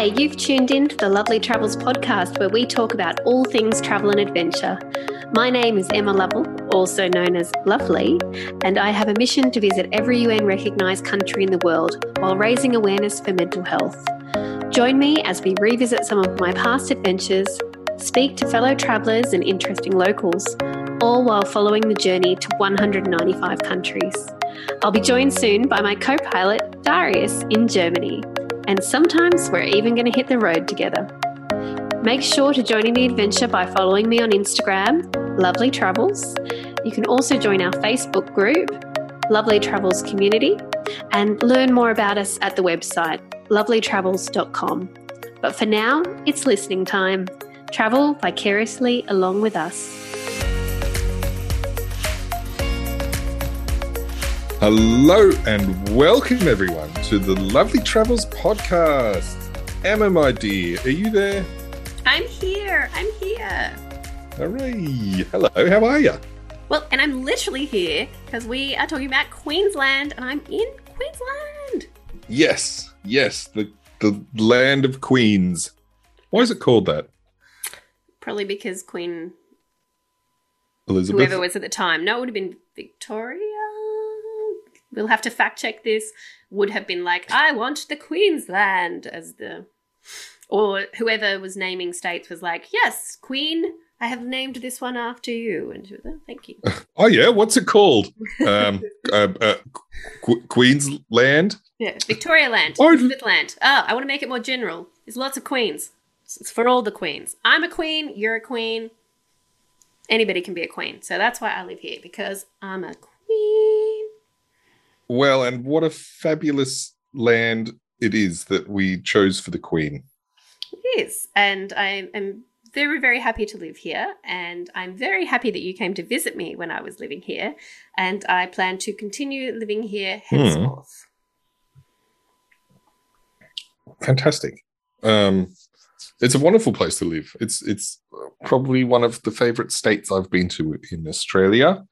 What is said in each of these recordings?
Hi, you've tuned in to the Lovely Travels podcast where we talk about all things travel and adventure. My name is Emma Lovell, also known as Lovely, and I have a mission to visit every UN recognised country in the world while raising awareness for mental health. Join me as we revisit some of my past adventures, speak to fellow travellers and interesting locals, all while following the journey to 195 countries. I'll be joined soon by my co pilot, Darius, in Germany and sometimes we're even going to hit the road together. Make sure to join in the adventure by following me on Instagram, Lovely Travels. You can also join our Facebook group, Lovely Travels Community, and learn more about us at the website, lovelytravels.com. But for now, it's listening time. Travel vicariously along with us. Hello and welcome everyone to the Lovely Travels podcast. Emma, my dear, are you there? I'm here. I'm here. Hooray! Hello, how are you? Well, and I'm literally here because we are talking about Queensland, and I'm in Queensland. Yes, yes, the the land of queens. Why is it called that? Probably because Queen Elizabeth. whoever was at the time. No, it would have been Victoria. We'll have to fact check this. Would have been like, I want the Queensland as the, or whoever was naming states was like, yes, Queen. I have named this one after you, and she was, oh, thank you. Oh yeah, what's it called? Um, uh, uh, Qu- Queensland. Yeah, Victoria Land, Oh, Elizabeth Land. Oh, I want to make it more general. There's lots of queens. It's for all the queens. I'm a queen. You're a queen. Anybody can be a queen. So that's why I live here because I'm a queen. Well, and what a fabulous land it is that we chose for the Queen. It is, and I am very, very happy to live here. And I'm very happy that you came to visit me when I was living here. And I plan to continue living here henceforth. Fantastic. Um, it's a wonderful place to live. It's it's probably one of the favourite states I've been to in Australia.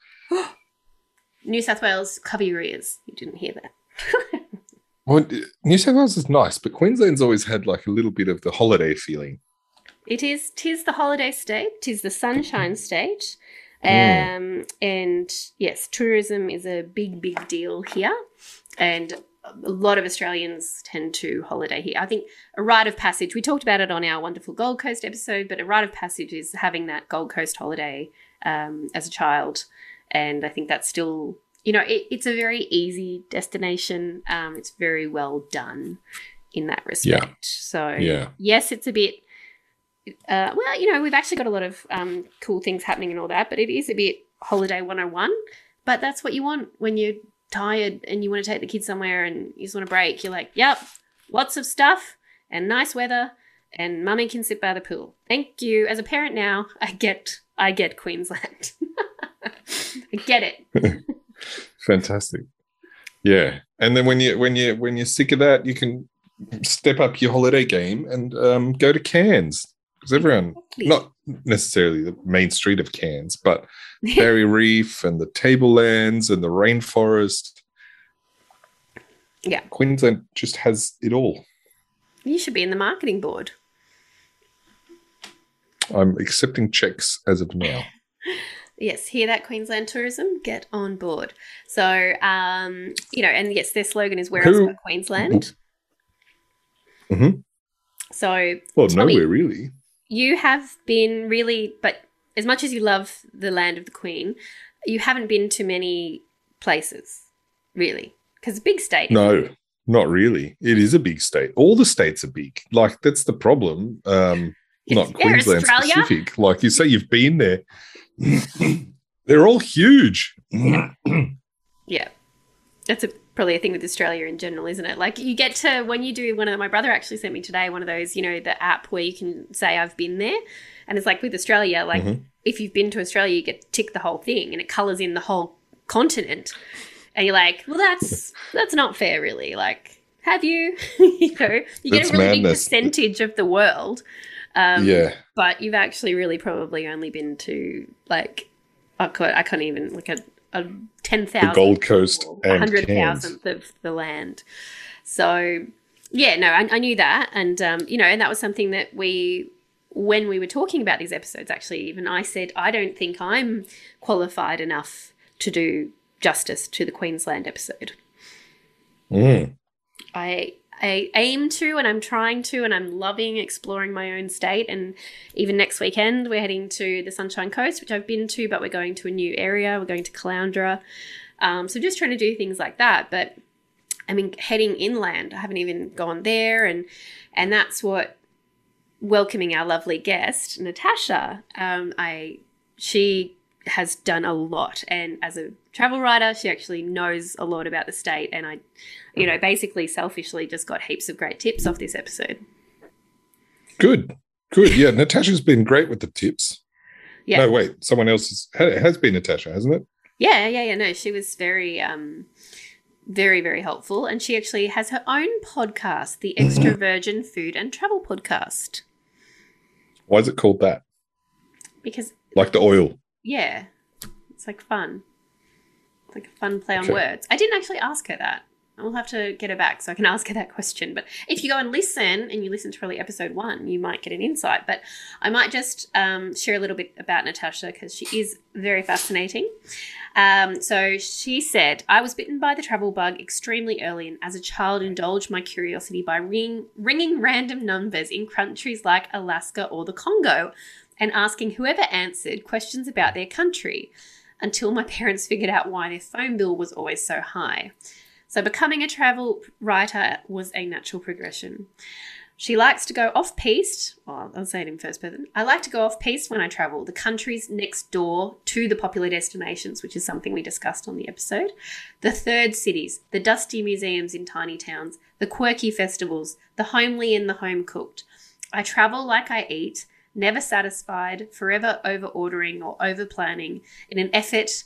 New South Wales cover your ears. You didn't hear that. Well, New South Wales is nice, but Queensland's always had like a little bit of the holiday feeling. It is. Tis the holiday state. Tis the sunshine state. Mm. Um, and yes, tourism is a big, big deal here, and a lot of Australians tend to holiday here. I think a rite of passage. We talked about it on our wonderful Gold Coast episode, but a rite of passage is having that Gold Coast holiday um, as a child, and I think that's still. You know, it, it's a very easy destination. Um, it's very well done in that respect. So, Yeah. yes, it's a bit uh, well, you know, we've actually got a lot of um, cool things happening and all that, but it is a bit holiday 101. But that's what you want when you're tired and you want to take the kids somewhere and you just want to break. You're like, yep, lots of stuff and nice weather, and mummy can sit by the pool. Thank you. As a parent now, I get, I get Queensland. I get it. Fantastic. Yeah, and then when you when you when you're sick of that, you can step up your holiday game and um, go to Cairns because everyone, not necessarily the main street of Cairns, but Barrier Reef and the Tablelands and the rainforest. Yeah. Queensland just has it all. You should be in the marketing board. I'm accepting checks as of now. Yes, hear that Queensland tourism? Get on board. So, um, you know, and yes, their slogan is "Where else but Queensland." Mhm. So, Well, me- nowhere really. you have been really, but as much as you love the land of the Queen, you haven't been to many places, really, because big state. No, not really. It is a big state. All the states are big. Like that's the problem. Um, not Yeah, Queensland Australia. specific. Like you say, you've been there. They're all huge. Yeah. That's a, probably a thing with Australia in general, isn't it? Like you get to when you do one of my brother actually sent me today one of those, you know, the app where you can say I've been there, and it's like with Australia, like Mhm. if you've been to Australia, you get to tick the whole thing, and it colors in the whole continent, and you're like, well, that's that's not fair, really. Like, have you? you know, you get a really big percentage of the world, um, yeah. but you've actually really probably only been to like I could I can't even like a, a ten The Gold Coast hundred thousandth of the land. So Yeah, no, I, I knew that, and um, you know, and that was something that we, when we were talking about these episodes, actually, even I said I don't think I'm qualified enough to do justice to the Queensland episode. Mm. I I aim to and I'm trying to and I'm loving exploring my own state. And even next weekend we're heading to the Sunshine Coast which I've been to but we're going to a new area. We're going to Caloundra. Um, so just trying to do things like that. But I mean heading inland I haven't even gone there. And and that's what welcoming our lovely guest Natasha um, I she has done a lot and as a travel writer she actually knows a lot about the state and i you know basically selfishly just got heaps of great tips off this episode Good. Good. Yeah, Natasha's been great with the tips. yeah No, wait, someone else has, it has been Natasha, hasn't it? yeah yeah yeah no she was very um very very helpful and she actually has her own podcast the extra virgin food and travel podcast Why is it called that? because Like the oil. Yeah it's like fun it's like a fun play on Okay. words i didn't actually ask her that I'll have to get her back so I can ask her that question. But if you go and listen and you listen to really episode one, you might get an insight. But I might just um, share a little bit about Natasha because she is very fascinating. Um, so she said, I was bitten by the travel bug extremely early and as a child indulged my curiosity by ring, ringing random numbers in countries like Alaska or the Congo and asking whoever answered questions about their country until my parents figured out why their phone bill was always so high. So becoming a travel writer was a natural progression. She likes to go off piste. Well, I'll say it in first person. I like to go off piste when I travel, the countries next door to the popular destinations, which is something we discussed on the episode. The third cities, the dusty museums in tiny towns, the quirky festivals, the homely and the home cooked. I travel like I eat, never satisfied, forever over ordering or over planning in an effort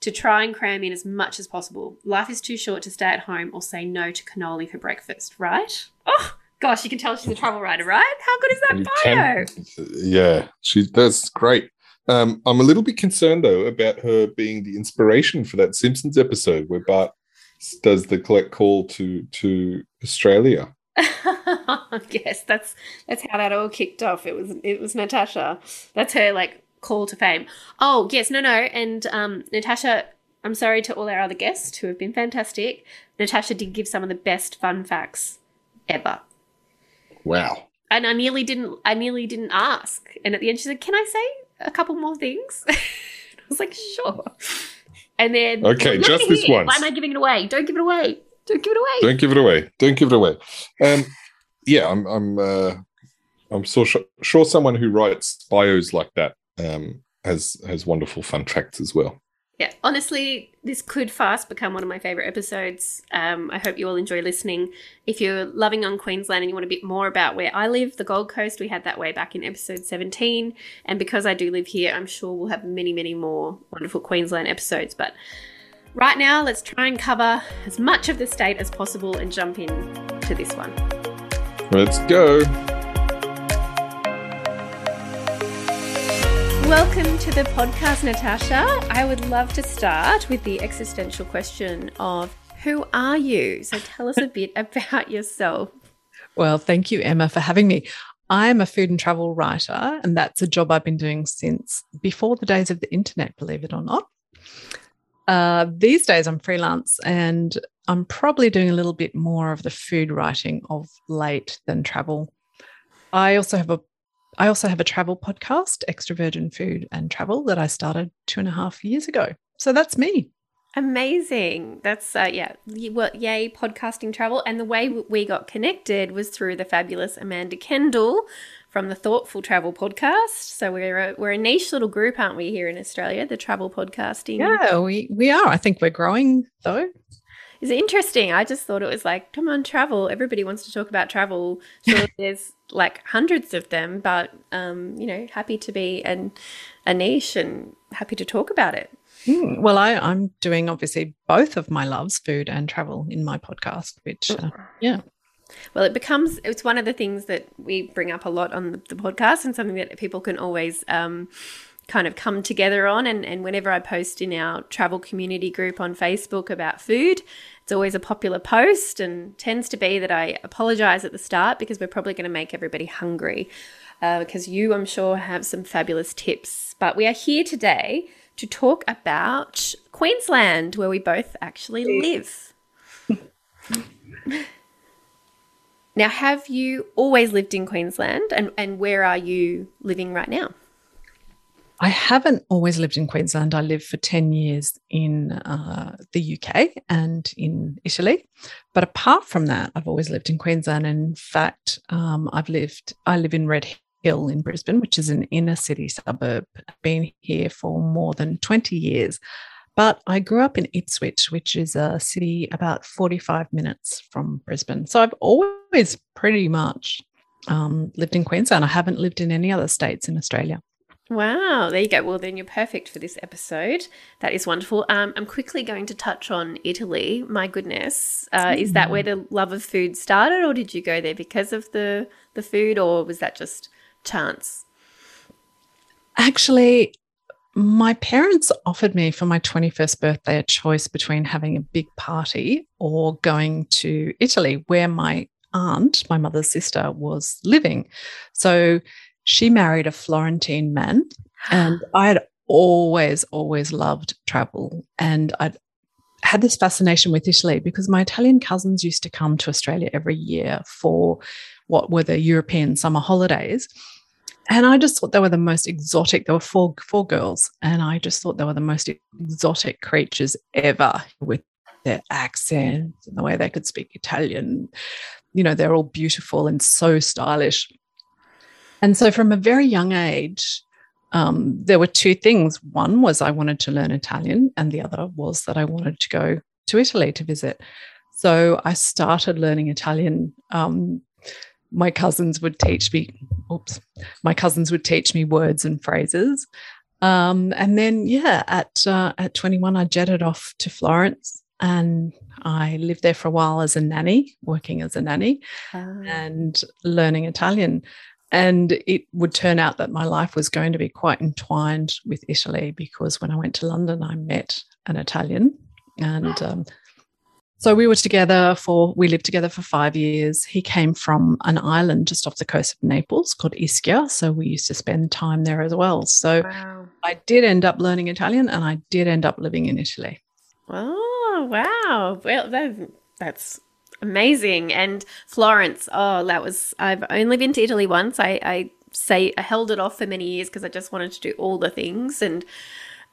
to try and cram in as much as possible. Life is too short to stay at home or say no to cannoli for breakfast, right? Oh, gosh, you can tell she's a travel writer, right? How good is that You bio? can- yeah, she that's great. Um, I'm a little bit concerned though about her being the inspiration for that Simpsons episode where Bart does the collect call to to Australia. yes, that's that's how that all kicked off. It was it was Natasha. That's her like call to fame. Oh yes, no, no, and um, Natasha. I'm sorry to all our other guests who have been fantastic. Natasha did give some of the best fun facts ever. Wow. and I nearly didn't. I nearly didn't ask. And at the end, she said, "Can I say a couple more things?" I was like, "Sure." And then, Okay, just this once. Why am I giving it away? Don't give it away. Don't give it away. Don't give it away. Don't give it away. Um, yeah, I'm. I'm. Uh, I'm so sure, sure someone who writes bios like that um, has has wonderful fun facts as well. Yeah, honestly, this could fast become one of my favorite episodes. Um, I hope you all enjoy listening. If you're loving on Queensland and you want a bit more about where I live, the Gold Coast, we had that way back in episode 17. And because I do live here, I'm sure we'll have many, many more wonderful Queensland episodes. But right now, let's try and cover as much of the state as possible and jump in to this one. Let's go. Welcome to the podcast, Natasha. I would love to start with the existential question of who are you? So tell us a bit about yourself. Well, thank you, Emma, for having me. I'm a food and travel writer, and that's a job I've been doing since before the days of the internet, believe it or not. Uh, these days, I'm freelance and I'm probably doing a little bit more of the food writing of late than travel. I also have a I also have a travel podcast, Extra Virgin Food and Travel, that I started two and a half years ago. So that's me. Amazing. That's, uh, yeah, well, yay, podcasting travel. And the way we got connected was through the fabulous Amanda Kendall from the Thoughtful Travel podcast. So we're a, we're a niche little group, aren't we, here in Australia, the travel podcasting. Yeah, we we are. I think we're growing though. It's interesting. I just thought it was like, come on, travel. Everybody wants to talk about travel. Sure, there's like hundreds of them, but um, you know, happy to be an a niche and happy to talk about it. Mm, Well, I, I'm doing obviously both of my loves, food and travel, in my podcast, which, uh, yeah. Well, it becomes it's one of the things that we bring up a lot on the, podcast, and something that people can always um, kind of come together on. And, and whenever I post in our travel community group on Facebook about food, it's always a popular post and tends to be that I apologize at the start because we're probably going to make everybody hungry. Uh, because you, I'm sure, have some fabulous tips. But we are here today to talk about Queensland, where we both actually live. now, have you always lived in Queensland and, and where are you living right now? I haven't always lived in Queensland. I lived for 10 years in uh, the UK and in Italy. But apart from that, I've always lived in Queensland. In fact, um, I've lived, I live in Red Hill in Brisbane, which is an inner city suburb. I've been here for more than 20 years. But I grew up in Ipswich, which is a city about 45 minutes from Brisbane. So I've always pretty much um, lived in Queensland. I haven't lived in any other states in Australia. Wow, there you go. Well, then you're perfect for this episode. That is wonderful. Um, I'm quickly going to touch on Italy. My goodness, uh, is that where the love of food started, or did you go there because of the the food, or was that just chance? Actually, my parents offered me for my 21st birthday a choice between having a big party or going to Italy, where my aunt, my mother's sister, was living. So she married a Florentine man, and I had always, always loved travel. And I'd had this fascination with Italy because my Italian cousins used to come to Australia every year for what were the European summer holidays. And I just thought they were the most exotic. There were four four girls, and I just thought they were the most exotic creatures ever with their accents and the way they could speak Italian. You know, they're all beautiful and so stylish. And so from a very young age, um, there were two things. One was I wanted to learn Italian, and the other was that I wanted to go to Italy to visit. So I started learning Italian. Um, my cousins would teach me, oops, my cousins would teach me words and phrases. Um, and then, yeah, at uh, at 21, I jetted off to Florence and I lived there for a while as a nanny, working as a nanny ah. and learning Italian. And it would turn out that my life was going to be quite entwined with Italy because when I went to London, I met an Italian. And um, so we were together for, we lived together for five years. He came from an island just off the coast of Naples called Ischia. So we used to spend time there as well. So wow. I did end up learning Italian and I did end up living in Italy. Oh, wow. Well, that, that's amazing. And Florence, oh, that was, I've only been to Italy once. I, I say, I held it off for many years because I just wanted to do all the things. And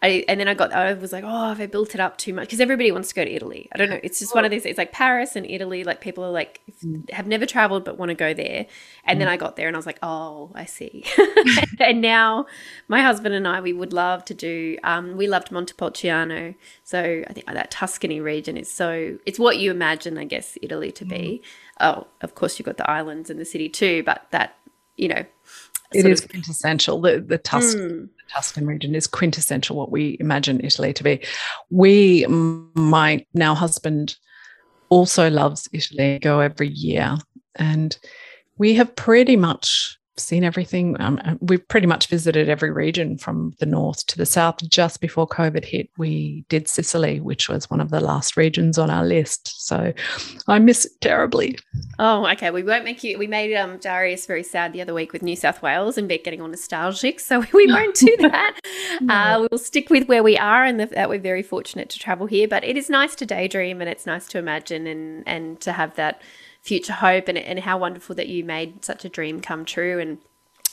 I, and then I got, I was like, oh, have I built it up too much? Because everybody wants to go to Italy. I don't know. It's just one of these, it's like Paris and Italy. Like people are like, mm. have never traveled but want to go there. And mm. then I got there and I was like, oh, I see. and now my husband and I, we would love to do, um, we loved Montepulciano. So I think that Tuscany region is so, it's what you imagine, I guess, Italy to be. Mm. Oh, of course, you've got the islands and the city too, but that, you know, it is of, quintessential. The the Tuscan, mm. the Tuscan region is quintessential what we imagine Italy to be. We, my now husband, also loves Italy. Go every year, and we have pretty much seen everything. Um, uh, we've pretty much visited every region from the north to the south. Just before COVID hit, we did Sicily, which was one of the last regions on our list. So I miss it terribly. Oh, okay. We won't make you. We made um, Darius very sad the other week with New South Wales and getting all nostalgic. So we won't do that. no. uh, we'll stick with where we are, and the, that we're very fortunate to travel here. But it is nice to daydream, and it's nice to imagine, and and to have that future hope and, and how wonderful that you made such a dream come true. And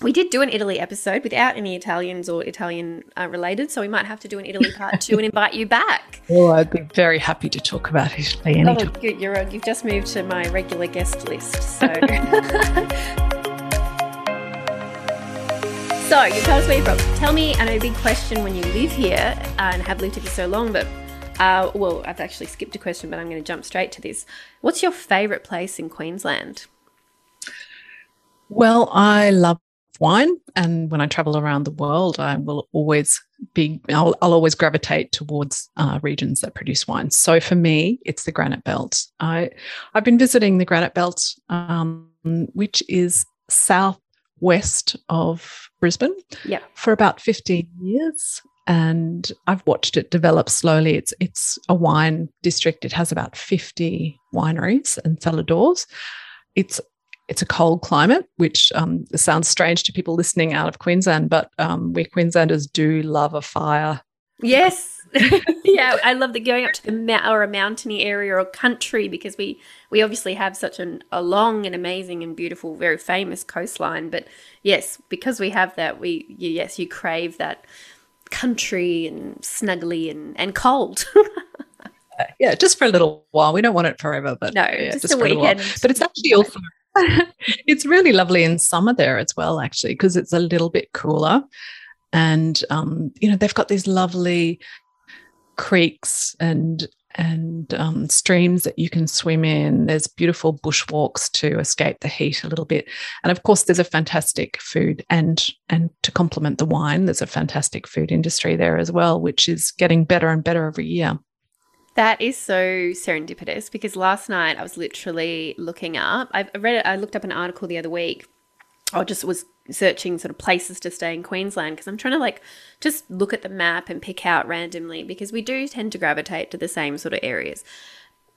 we did do an Italy episode without any Italians or Italian uh, related, so we might have to do an Italy part two and invite you back. Well, I'd be very happy to talk about Italy oh, anytime. Oh, good. You're, you've just moved to my regular guest list, so. so you tell us where you're from. Tell me, I know a big question when you live here and have lived here for so long, but uh, well, I've actually skipped a question, but I'm going to jump straight to this. What's your favourite place in Queensland? Well, I love wine, and when I travel around the world, I will always be. I'll, I'll always gravitate towards uh, regions that produce wine. So for me, it's the Granite Belt. I I've been visiting the Granite Belt, um, which is southwest of Brisbane yeah. for about 15 years and I've watched it develop slowly. It's it's a wine district. It has about 50 wineries and cellar doors. It's it's a cold climate, which um, sounds strange to people listening out of Queensland, but um, we Queenslanders do love a fire. Yes. yeah, I love the going up to the ma- or a mountainy area or country because we we obviously have such an, a long and amazing and beautiful, very famous coastline. But yes, because we have that, we yes, you crave that country and snuggly and, and cold. yeah, just for a little while. We don't want it forever, but no, yeah, just, just a weekend. But it's actually also it's really lovely in summer there as well, actually, because it's a little bit cooler. And um, you know, they've got these lovely creeks and and um, streams that you can swim in. There's beautiful bushwalks to escape the heat a little bit, and of course, there's a fantastic food and and to complement the wine, there's a fantastic food industry there as well, which is getting better and better every year. That is so serendipitous because last night I was literally looking up. I read it. I looked up an article the other week. I just was searching sort of places to stay in Queensland because I'm trying to like just look at the map and pick out randomly because we do tend to gravitate to the same sort of areas.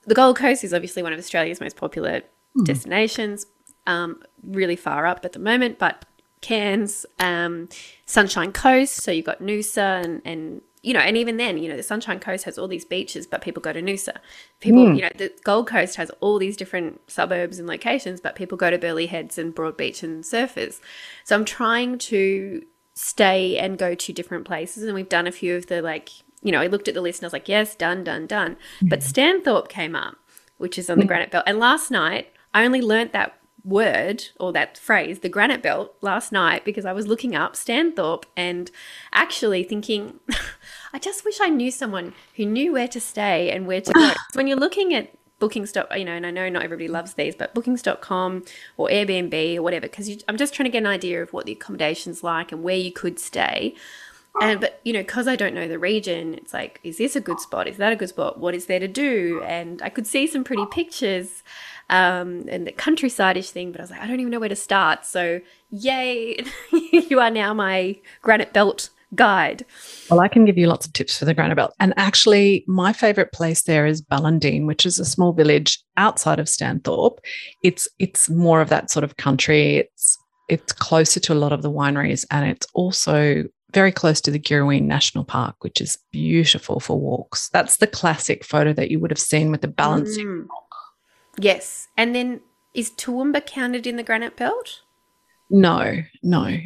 The Gold Coast is obviously one of Australia's most popular mm. destinations, um, really far up at the moment, but Cairns, um, Sunshine Coast, so you've got Noosa and, and you know, and even then, you know, the Sunshine Coast has all these beaches, but people go to Noosa. People, mm. you know, the Gold Coast has all these different suburbs and locations, but people go to Burleigh Heads and Broadbeach and Surfers. So I'm trying to stay and go to different places, and we've done a few of the like, you know, I looked at the list and I was like, yes, done, done, done. Mm. But Stanthorpe came up, which is on the hmm. Granite Belt, and last night I only learnt that word or that phrase, the granite belt, last night because I was looking up Stanthorpe and actually thinking, I just wish I knew someone who knew where to stay and where to go. when you're looking at bookings, you know, and I know not everybody loves these, but bookings.com or Airbnb or whatever, because I'm just trying to get an idea of what the accommodation's like and where you could stay. And but you know, because I don't know the region, it's like, is this a good spot? Is that a good spot? What is there to do? And I could see some pretty pictures um, and the countryside-ish thing, but I was like, I don't even know where to start. So yay, you are now my granite belt guide. Well, I can give you lots of tips for the granite belt. And actually, my favorite place there is Ballandean, which is a small village outside of Stanthorpe. It's it's more of that sort of country. It's it's closer to a lot of the wineries and it's also very close to the Girraween National Park, which is beautiful for walks. That's the classic photo that you would have seen with the balancing mm. Yes. And then is Toowoomba counted in the granite belt? No, no.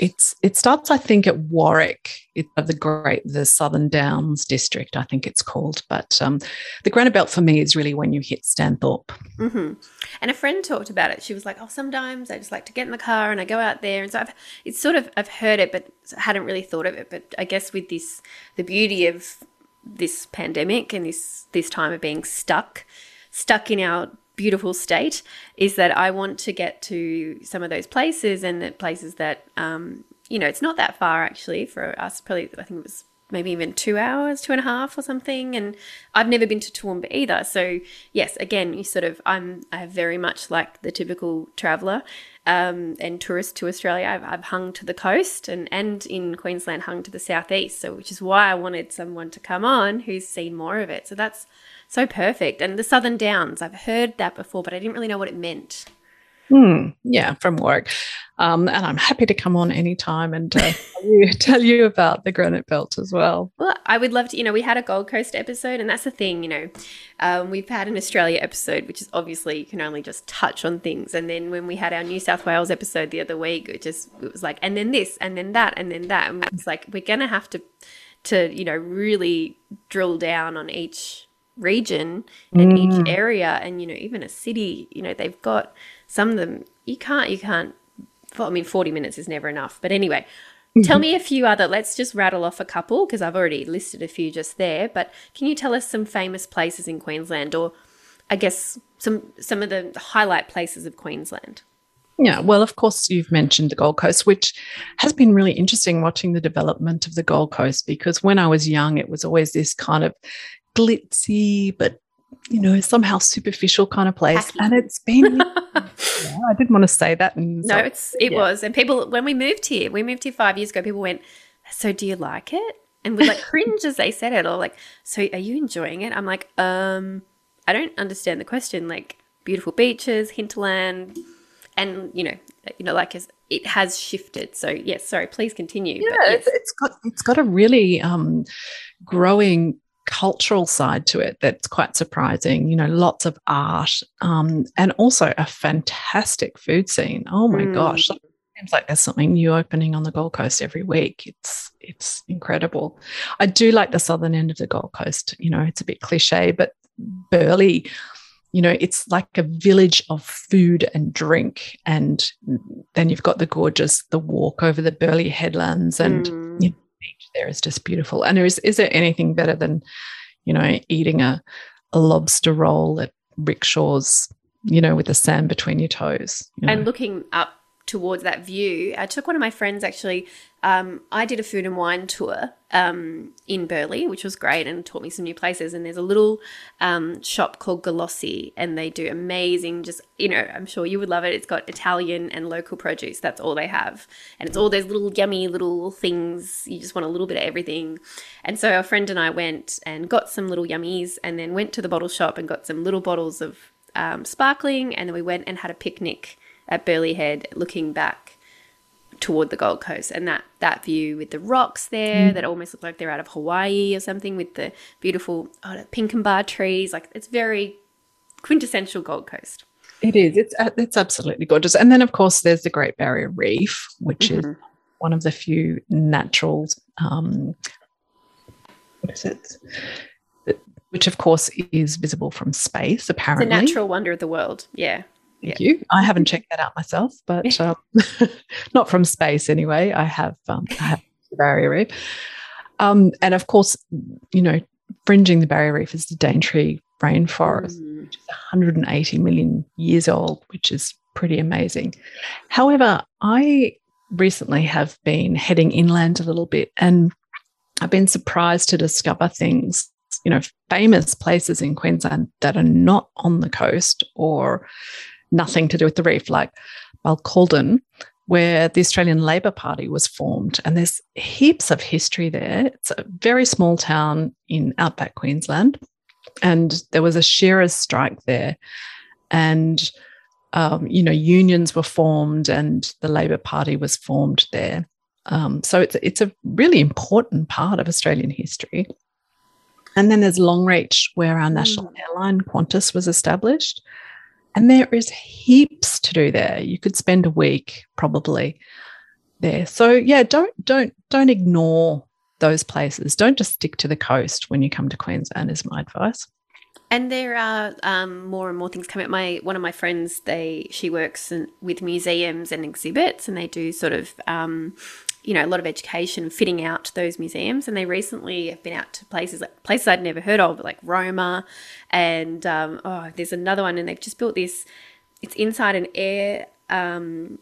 It's it starts, I think, at Warwick, it's of the great the Southern Downs district, I think it's called. But um, the granite belt for me is really when you hit Stanthorpe. Mm-hmm. And a friend talked about it. She was like, "Oh, sometimes I just like to get in the car and I go out there." And so I've it's sort of I've heard it, but hadn't really thought of it. But I guess with this, the beauty of this pandemic and this this time of being stuck stuck in our beautiful state is that I want to get to some of those places and the places that, um, you know, it's not that far actually for us. Probably, I think it was maybe even two hours, two and a half or something. And I've never been to Toowoomba either. So yes, again, you sort of, I'm, I very much like the typical traveller um, and tourist to Australia. I've, I've hung to the coast and, and in Queensland hung to the southeast. So which is why I wanted someone to come on who's seen more of it. So that's so perfect. And the Southern Downs, I've heard that before, but I didn't really know what it meant. Hmm. yeah, from work. Um, and I'm happy to come on anytime and uh, tell, you, tell you about the Granite Belt as well. Well, I would love to. You know, we had a Gold Coast episode, and that's the thing. You know, um, we've had an Australia episode, which is obviously you can only just touch on things. And then when we had our New South Wales episode the other week, it just it was like, and then this, and then that, and then that, and it's like we're gonna have to to you know really drill down on each region and mm. each area and you know even a city you know they've got some of them you can't you can't i mean 40 minutes is never enough but anyway mm-hmm. tell me a few other let's just rattle off a couple because i've already listed a few just there but can you tell us some famous places in queensland or i guess some some of the highlight places of queensland yeah, well, of course, you've mentioned the Gold Coast, which has been really interesting watching the development of the Gold Coast because when I was young, it was always this kind of glitzy but you know, somehow superficial kind of place. Tacky. And it's been, yeah, I didn't want to say that. No, so- it's it yeah. was. And people when we moved here, we moved here five years ago, people went, So do you like it? And we like cringe as they said it, or like, So are you enjoying it? I'm like, um, I don't understand the question. Like beautiful beaches, hinterland, and you know, you know, like as it has shifted. So yes, sorry, please continue. yeah, but yes. it's got it's got a really um, growing cultural side to it that's quite surprising. You know, lots of art um, and also a fantastic food scene. Oh my Mm. gosh. Seems like there's something new opening on the Gold Coast every week. It's it's incredible. I do like the southern end of the Gold Coast. You know, it's a bit cliche, but Burleigh, you know, it's like a village of food and drink. And then you've got the gorgeous the walk over the Burleigh headlands and Mm. Beach there is just beautiful. And is is there anything better than, you know, eating a, a lobster roll at Rick Shores, you know, with the sand between your toes? you know? and looking up towards that view i took one of my friends actually um, i did a food and wine tour um, in Burleigh, which was great and taught me some new places. And there's a little um, shop called galossi and they do amazing just you know i'm sure you would love it. It's got italian and local produce. That's all they have. And it's all those little yummy little things. You just want a little bit of everything. And so our friend and i went and got some little yummies and then went to the bottle shop and got some little bottles of um, sparkling. And then we went and had a picnic at Burleigh Head looking back toward the Gold Coast and that that view with the rocks there that almost look like they're out of Hawaii or something with the beautiful oh, the pink and bar trees like it's very quintessential Gold Coast. It is. It's uh, it's absolutely gorgeous. And then of course there's the Great Barrier Reef, which is Mhm. one of the few natural um what is it? Which of course is visible from space, It's apparently. a natural wonder of the world. Yeah. Thank you. I haven't checked that out myself, but um, not from space anyway. I have um, I have the barrier reef, um, and of course, you know, fringing the barrier reef is the Daintree rainforest, Mm. which is 180 million years old, which is pretty amazing. However, I recently have been heading inland a little bit, and I've been surprised to discover things. You know, famous places in Queensland that are not on the coast or nothing to do with the reef, like Barcaldine, where the Australian Labor Party was formed. And there's heaps of history there. It's a very small town in outback Queensland. And there was a shearers strike there. And, um, you know, unions were formed and the Labor Party was formed there. Um, so it's, it's a really important part of Australian history. And then there's Longreach, where our national airline Qantas was established. And there is heaps to do there. You could spend a week probably there. So yeah, don't don't don't ignore those places. Don't just stick to the coast when you come to Queensland is my advice. And there are um, more and more things coming. up. My one of my friends, they she works in, with museums and exhibits, and they do sort of, um, you know, a lot of education, fitting out those museums. And they recently have been out to places like places I'd never heard of, like Roma, and um, oh, there's another one, and they've just built this. It's inside an air, um,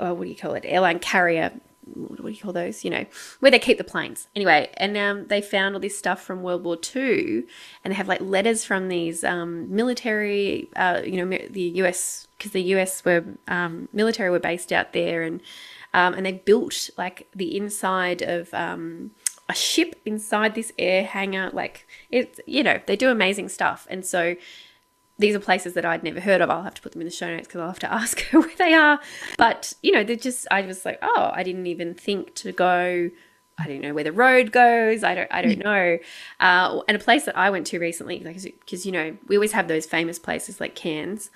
oh, what do you call it? Airline carrier what do you call those? You know, where they keep the planes. Anyway, and um, they found all this stuff from World War II, and they have like letters from these um, military, uh, you know, the US, because the US were um, military were based out there, and um, and they built like the inside of um, a ship inside this air hangar. Like it's, you know, they do amazing stuff, and so these are places that I'd never heard of. I'll have to put them in the show notes because I'll have to ask her where they are. But you know, they're just. I was like, oh, I didn't even think to go. I don't know where the road goes. I don't. I don't know. Uh, and a place that I went to recently, because you know, we always have those famous places like Cairns.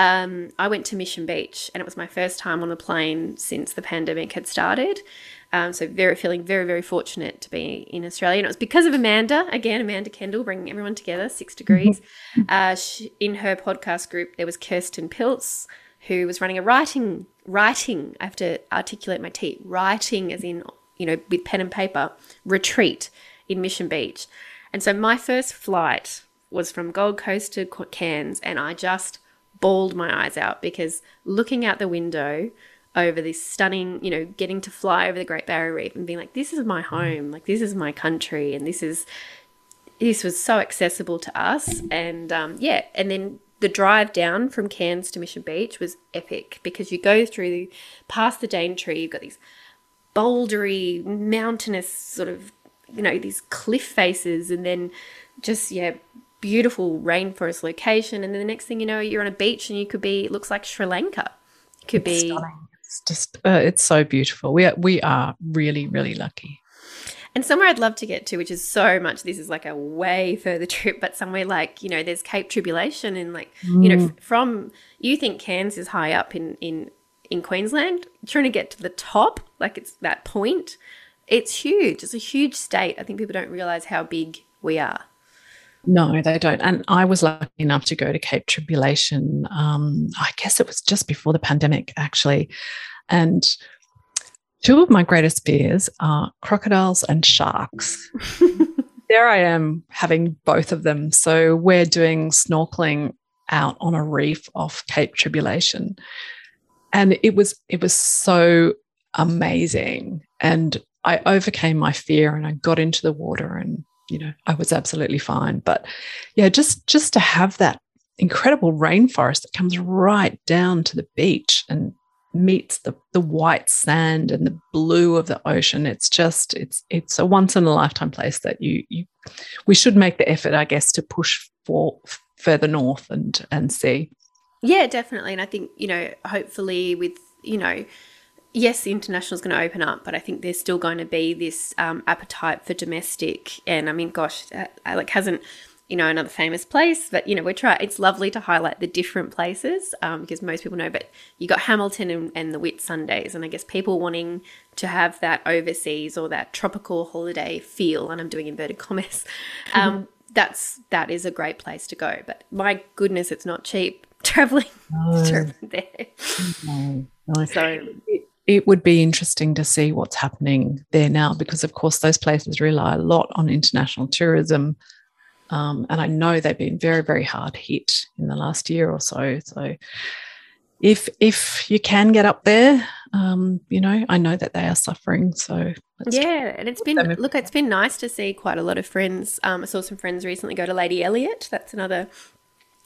Um, I went to Mission Beach, and it was my first time on a plane since the pandemic had started. Um, so very feeling very very fortunate to be in Australia, and it was because of Amanda again, Amanda Kendall, bringing everyone together. Six degrees. uh, she, in her podcast group, there was Kirsten Piltz, who was running a writing writing. I have to articulate my T. Writing, as in you know, with pen and paper, retreat in Mission Beach, and so my first flight was from Gold Coast to Cairns, and I just bawled my eyes out because looking out the window over this stunning, you know, getting to fly over the Great Barrier Reef and being like, this is my home, like this is my country, and this is this was so accessible to us, and um, yeah, and then the drive down from Cairns to Mission Beach was epic because you go through past the Daintree, you've got these bouldery, mountainous sort of, you know, these cliff faces, and then just yeah, beautiful rainforest location, and then the next thing you know, you're on a beach and you could be it looks like Sri Lanka. It could It's be stunning. It's just uh, it's so beautiful. We are we are really really lucky. And somewhere I'd love to get to, which is so much, this is like a way further trip, but somewhere like, you know, there's Cape Tribulation and like, you know, f- from, you think Cairns is high up in, in, in Queensland, trying to get to the top, like it's that point, it's huge. It's a huge state. I think people don't realize how big we are. No, they don't. And I was lucky enough to go to Cape Tribulation. Um, I guess it was just before the pandemic, actually. And two of my greatest fears are crocodiles and sharks. there I am having both of them. So we're doing snorkeling out on a reef off Cape Tribulation. And it was it was so amazing. And I overcame my fear and I got into the water and you know, I was absolutely fine. But yeah, just just to have that incredible rainforest that comes right down to the beach and meets the the white sand and the blue of the ocean. It's just it's it's a once in a lifetime place that you you we should make the effort, I guess, to push for further north and and see. Yeah, definitely. And I think, you know, hopefully with, you know, yes, the international is going to open up, but I think there's still going to be this um, appetite for domestic. And I mean, gosh, uh, Alec hasn't, you know, another famous place, but you know, we're trying. It's lovely to highlight the different places um, because most people know. But you got Hamilton and, and the Whitsundays, and I guess people wanting to have that overseas or that tropical holiday feel. And I'm doing inverted commas. Um, that's that is a great place to go. But my goodness, it's not cheap traveling traveling there. No, no. So it, it would be interesting to see what's happening there now because of course those places rely a lot on international tourism um, and i know they've been very very hard hit in the last year or so so if if you can get up there um, you know i know that they are suffering so yeah, and it's been look, it's been nice to see quite a lot of friends. Um, I saw some friends recently go to Lady Elliot. That's another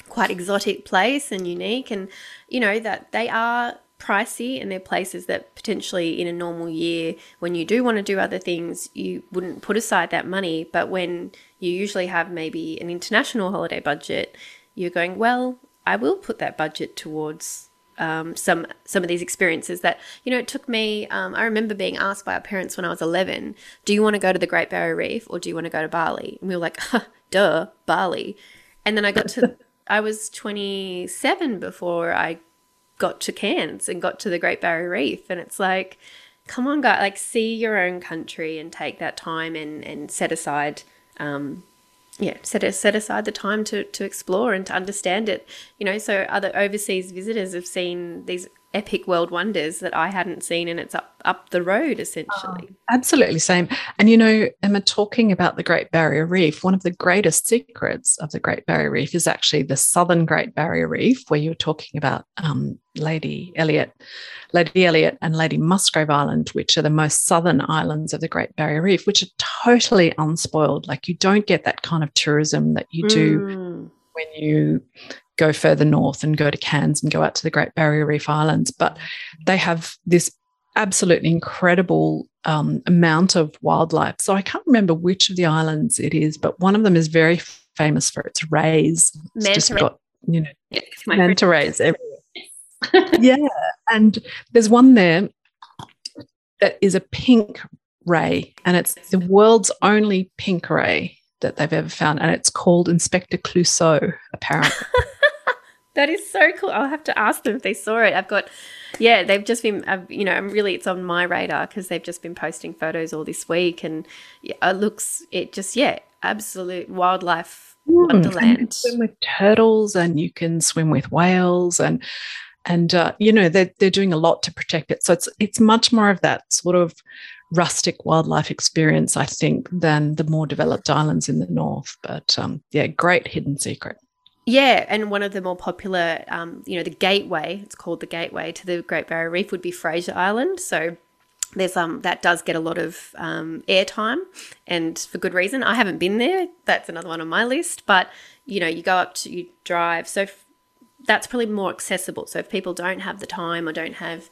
quite exotic place and unique, and you know that they are pricey and they're places that potentially in a normal year when you do want to do other things you wouldn't put aside that money. But when you usually have maybe an international holiday budget you're going well i will put that budget towards um, some some of these experiences that you know it took me um, i remember being asked by our parents when i was 11 do you want to go to the great barrier reef or do you want to go to bali and we were like duh bali. And then i got to i was 27 before i got to cairns and got to the great barrier reef. And it's like come on guys like see your own country and take that time and and set aside um, yeah set set aside the time to to explore and to understand it. You know so other overseas visitors have seen these epic world wonders that I hadn't seen and it's up up the road essentially Absolutely same. And you know, Emma, talking about the Great Barrier Reef, one of the greatest secrets of the Great Barrier Reef is actually the Southern Great Barrier Reef, where you were talking about um, Lady Elliot, Lady Elliot, and Lady Musgrave Island, which are the most southern islands of the Great Barrier Reef, which are totally unspoiled. Like you don't get that kind of tourism that you do Mm. when you go further north and go to Cairns and go out to the Great Barrier Reef Islands. But they have this absolutely incredible um, amount of wildlife. So I can't remember which of the islands it is, but one of them is very famous for its rays. It's just Manta ray. got, you know, Yeah, it's my manta rays everywhere. yeah. And there's one there that is a pink ray, and it's the world's only pink ray that they've ever found. And it's called Inspector Clouseau, apparently. That is so cool. I'll have to ask them if they saw it. I've got, yeah, they've just been, I've, you know, I'm really, it's on my radar because they've just been posting photos all this week, and yeah, it looks, it just, yeah, absolute wildlife Mm, and you can wonderland. swim with turtles and you can swim with whales and and uh, you know they're, they're doing a lot to protect it so it's it's much more of that sort of rustic wildlife experience i think than the more developed islands in the north but um, yeah great hidden secret Yeah, and one of the more popular, um, you know, the gateway, it's called the gateway to the Great Barrier Reef would be Fraser Island. So there's um that does get a lot of um, airtime and for good reason. I haven't been there. That's another one on my list. But you know you go up to you drive. So f- that's probably more accessible. So if people don't have the time or don't have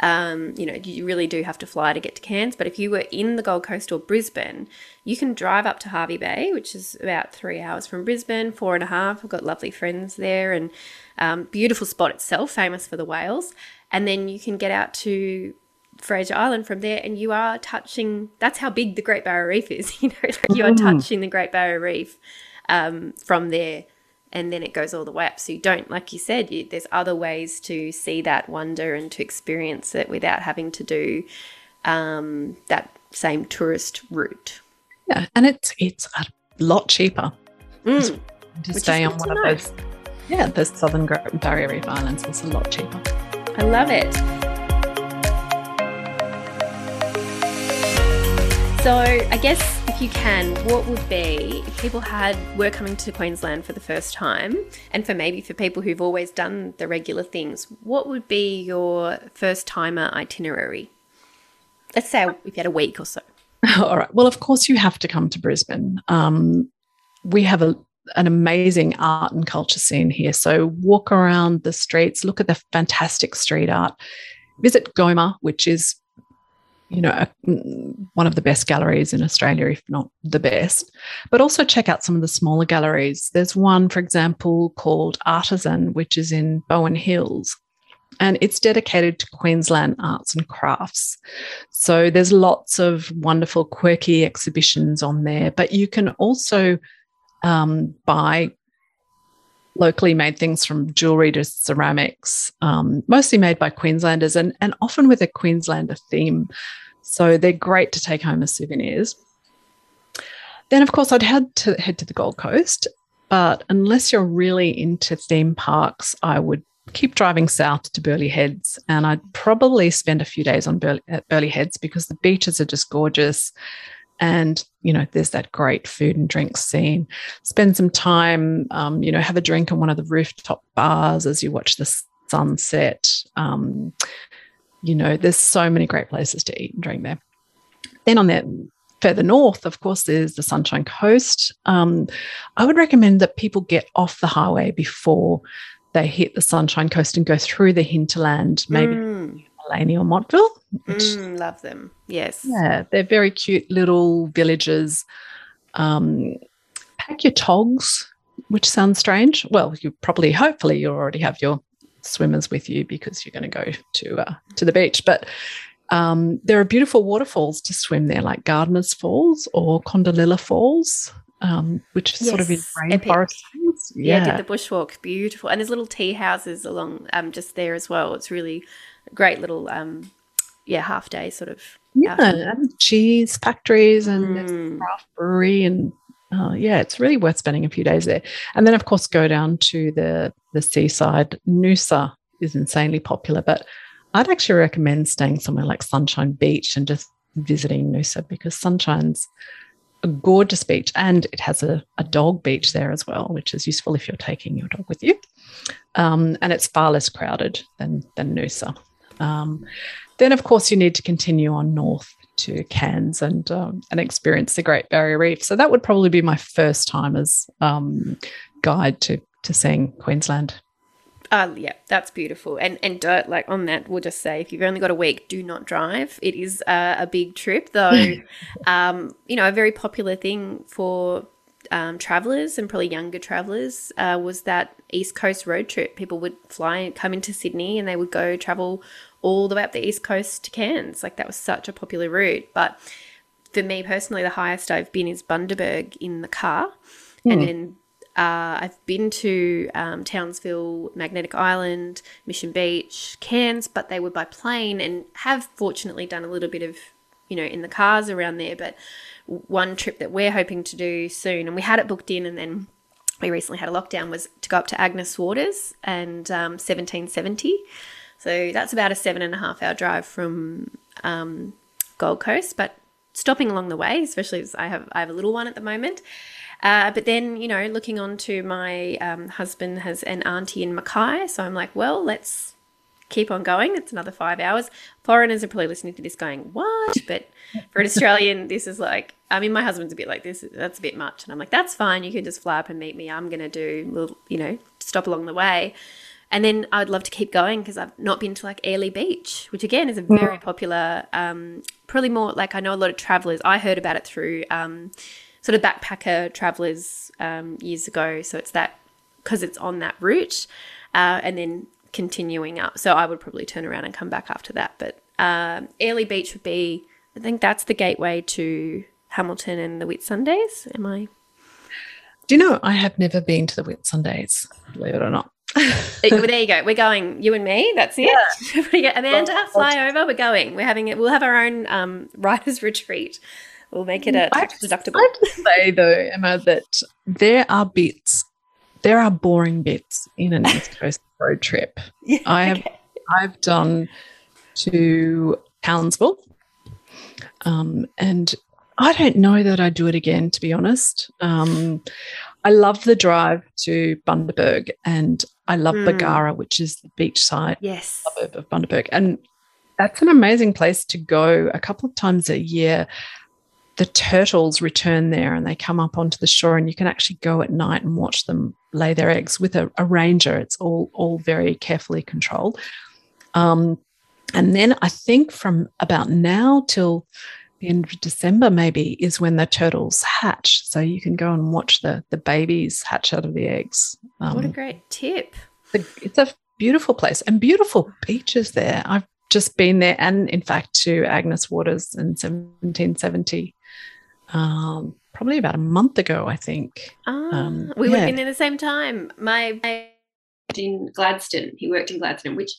um, you know you really do have to fly to get to cairns but if you were in the gold coast or brisbane you can drive up to Hervey bay which is about three hours from brisbane four and a half i've got lovely friends there and um, beautiful spot itself famous for the whales and then you can get out to Fraser Island from there, and you are touching. That's how big the Great Barrier Reef is. You know, you are Mm. touching the Great Barrier Reef um, from there, and then it goes all the way up. So you don't, like you said, you, there's other ways to see that wonder and to experience it without having to do um, that same tourist route. Yeah, and it's it's a lot cheaper Mm, to Which stay on one of know. those. Yeah, the Southern Barrier Reef Islands is a lot cheaper. I love it. So, I guess if you can, what would be if people had were coming to Queensland for the first time, and for maybe for people who've always done the regular things, what would be your first timer itinerary? Let's say if you had a week or so. All right. Well, of course, you have to come to Brisbane. Um, we have a, an amazing art and culture scene here. So walk around the streets, look at the fantastic street art. Visit Goma, which is, you know, one of the best galleries in Australia, if not the best. But also check out some of the smaller galleries. There's one, for example, called Artisan, which is in Bowen Hills. And it's dedicated to Queensland arts and crafts. So there's lots of wonderful, quirky exhibitions on there, but you can also um, buy locally made things from jewelry to ceramics, um, mostly made by Queenslanders and, and often with a Queenslander theme. So they're great to take home as souvenirs. Then, of course, I'd head to head to the Gold Coast, but unless you're really into theme parks, I would keep driving south to Burleigh Heads, and I'd probably spend a few days on Burleigh, at Burleigh Heads because the beaches are just gorgeous, and you know there's that great food and drink scene. Spend some time, um, you know, have a drink in one of the rooftop bars as you watch the sunset. Um, you know, there's so many great places to eat and drink there. Then on that further north, of course, there's the Sunshine Coast. Um, I would recommend that people get off the highway before they hit the Sunshine Coast and go through the hinterland, maybe Mm, Maleny or Montville. Which, mm, love them. Yes. Yeah, they're very cute little villages. Um, pack your togs, which sounds strange. Well, you probably, hopefully, you already have your swimmers with you because you're going to go to uh, to the beach. But um, there are beautiful waterfalls to swim there, like Gardeners Falls or Kondalilla Falls, um, which is sort of in Yes, rainforest. Yeah, I did the bushwalk. Beautiful. And there's little tea houses along um just there as well. It's really great little um yeah, half day sort of Yeah, outing. and cheese factories and Mm. craft brewery and uh, yeah, it's really worth spending a few days there. And then of course go down to the the seaside. Noosa is insanely popular, but I'd actually recommend staying somewhere like Sunshine Beach and just visiting Noosa because Sunshine's a gorgeous beach and it has a, a dog beach there as well, which is useful if you're taking your dog with you. Um, and it's far less crowded than than Noosa. Um, then, of course, you need to continue on north to Cairns and um, and experience the Great Barrier Reef. So that would probably be my first time as um, guide to to seeing Queensland. Uh, yeah, that's beautiful. And and uh, like on that, we'll just say if you've only got a week, do not drive. It is uh, a big trip, though. um, you know, a very popular thing for um, travelers and probably younger travelers uh, was that East Coast road trip. People would fly, and come into Sydney, and they would go travel all the way up the East Coast to Cairns. Like that was such a popular route. But for me personally, the highest I've been is Bundaberg in the car, and Hmm. then uh, I've been to um, Townsville, Magnetic Island, Mission Beach, Cairns, but they were by plane and have fortunately done a little bit of, you know, in the cars around there. But one trip that we're hoping to do soon, and we had it booked in, and then we recently had a lockdown, was to go up to Agnes Waters and um, 1770. So that's about a seven and a half hour drive from um, Gold Coast, but stopping along the way, especially as I have I have a little one at the moment. Uh, but then, you know, looking on to my um, husband has an auntie in Mackay, so I'm like, well, let's keep on going. It's another five hours. Foreigners are probably listening to this going, what? But for an Australian, this is like, I mean, my husband's a bit like this. That's a bit much. And I'm like, that's fine. You can just fly up and meet me. I'm going to do, little, you know, stop along the way. And then I'd love to keep going because I've not been to like Airlie Beach, which again is a very popular, um, probably more like I know a lot of travelers. I heard about it through um, sort of backpacker travelers um, years ago. So it's that because it's on that route. Uh, and then continuing up. So I would probably turn around and come back after that. But um, Airlie Beach would be, I think that's the gateway to Hamilton and the Whitsundays. Am I? Do you know I have never been to the Whitsundays, believe it or not. there you go. We're going. You and me. That's it. Yeah. Amanda, fly over. We're going. We're having it. We'll have our own um, writers retreat. We'll make it a tax deductible. I have to say though, Emma, that there are bits there are boring bits in an East Coast road trip. Yeah, I have okay. I've done to Townsville, um, and I don't know that I'd do it again. To be honest, um, I love the drive to Bundaberg, and I love mm. Bargara, which is the beachside yes. suburb of Bundaberg, and that's an amazing place to go a couple of times a year the turtles return there and they come up onto the shore and you can actually go at night and watch them lay their eggs with a, a ranger. It's all all very carefully controlled. Um, and then i think from about now till the end of december maybe is when the turtles hatch. So you can go and watch the the babies hatch out of the eggs. Um, what a great tip. it's a beautiful place and beautiful beaches there. I've just been there and in fact to agnes waters in 1770 um, probably about a month ago, I think. Ah, um, we yeah. would have been there the same time. My, my in Gladstone, he worked in Gladstone, which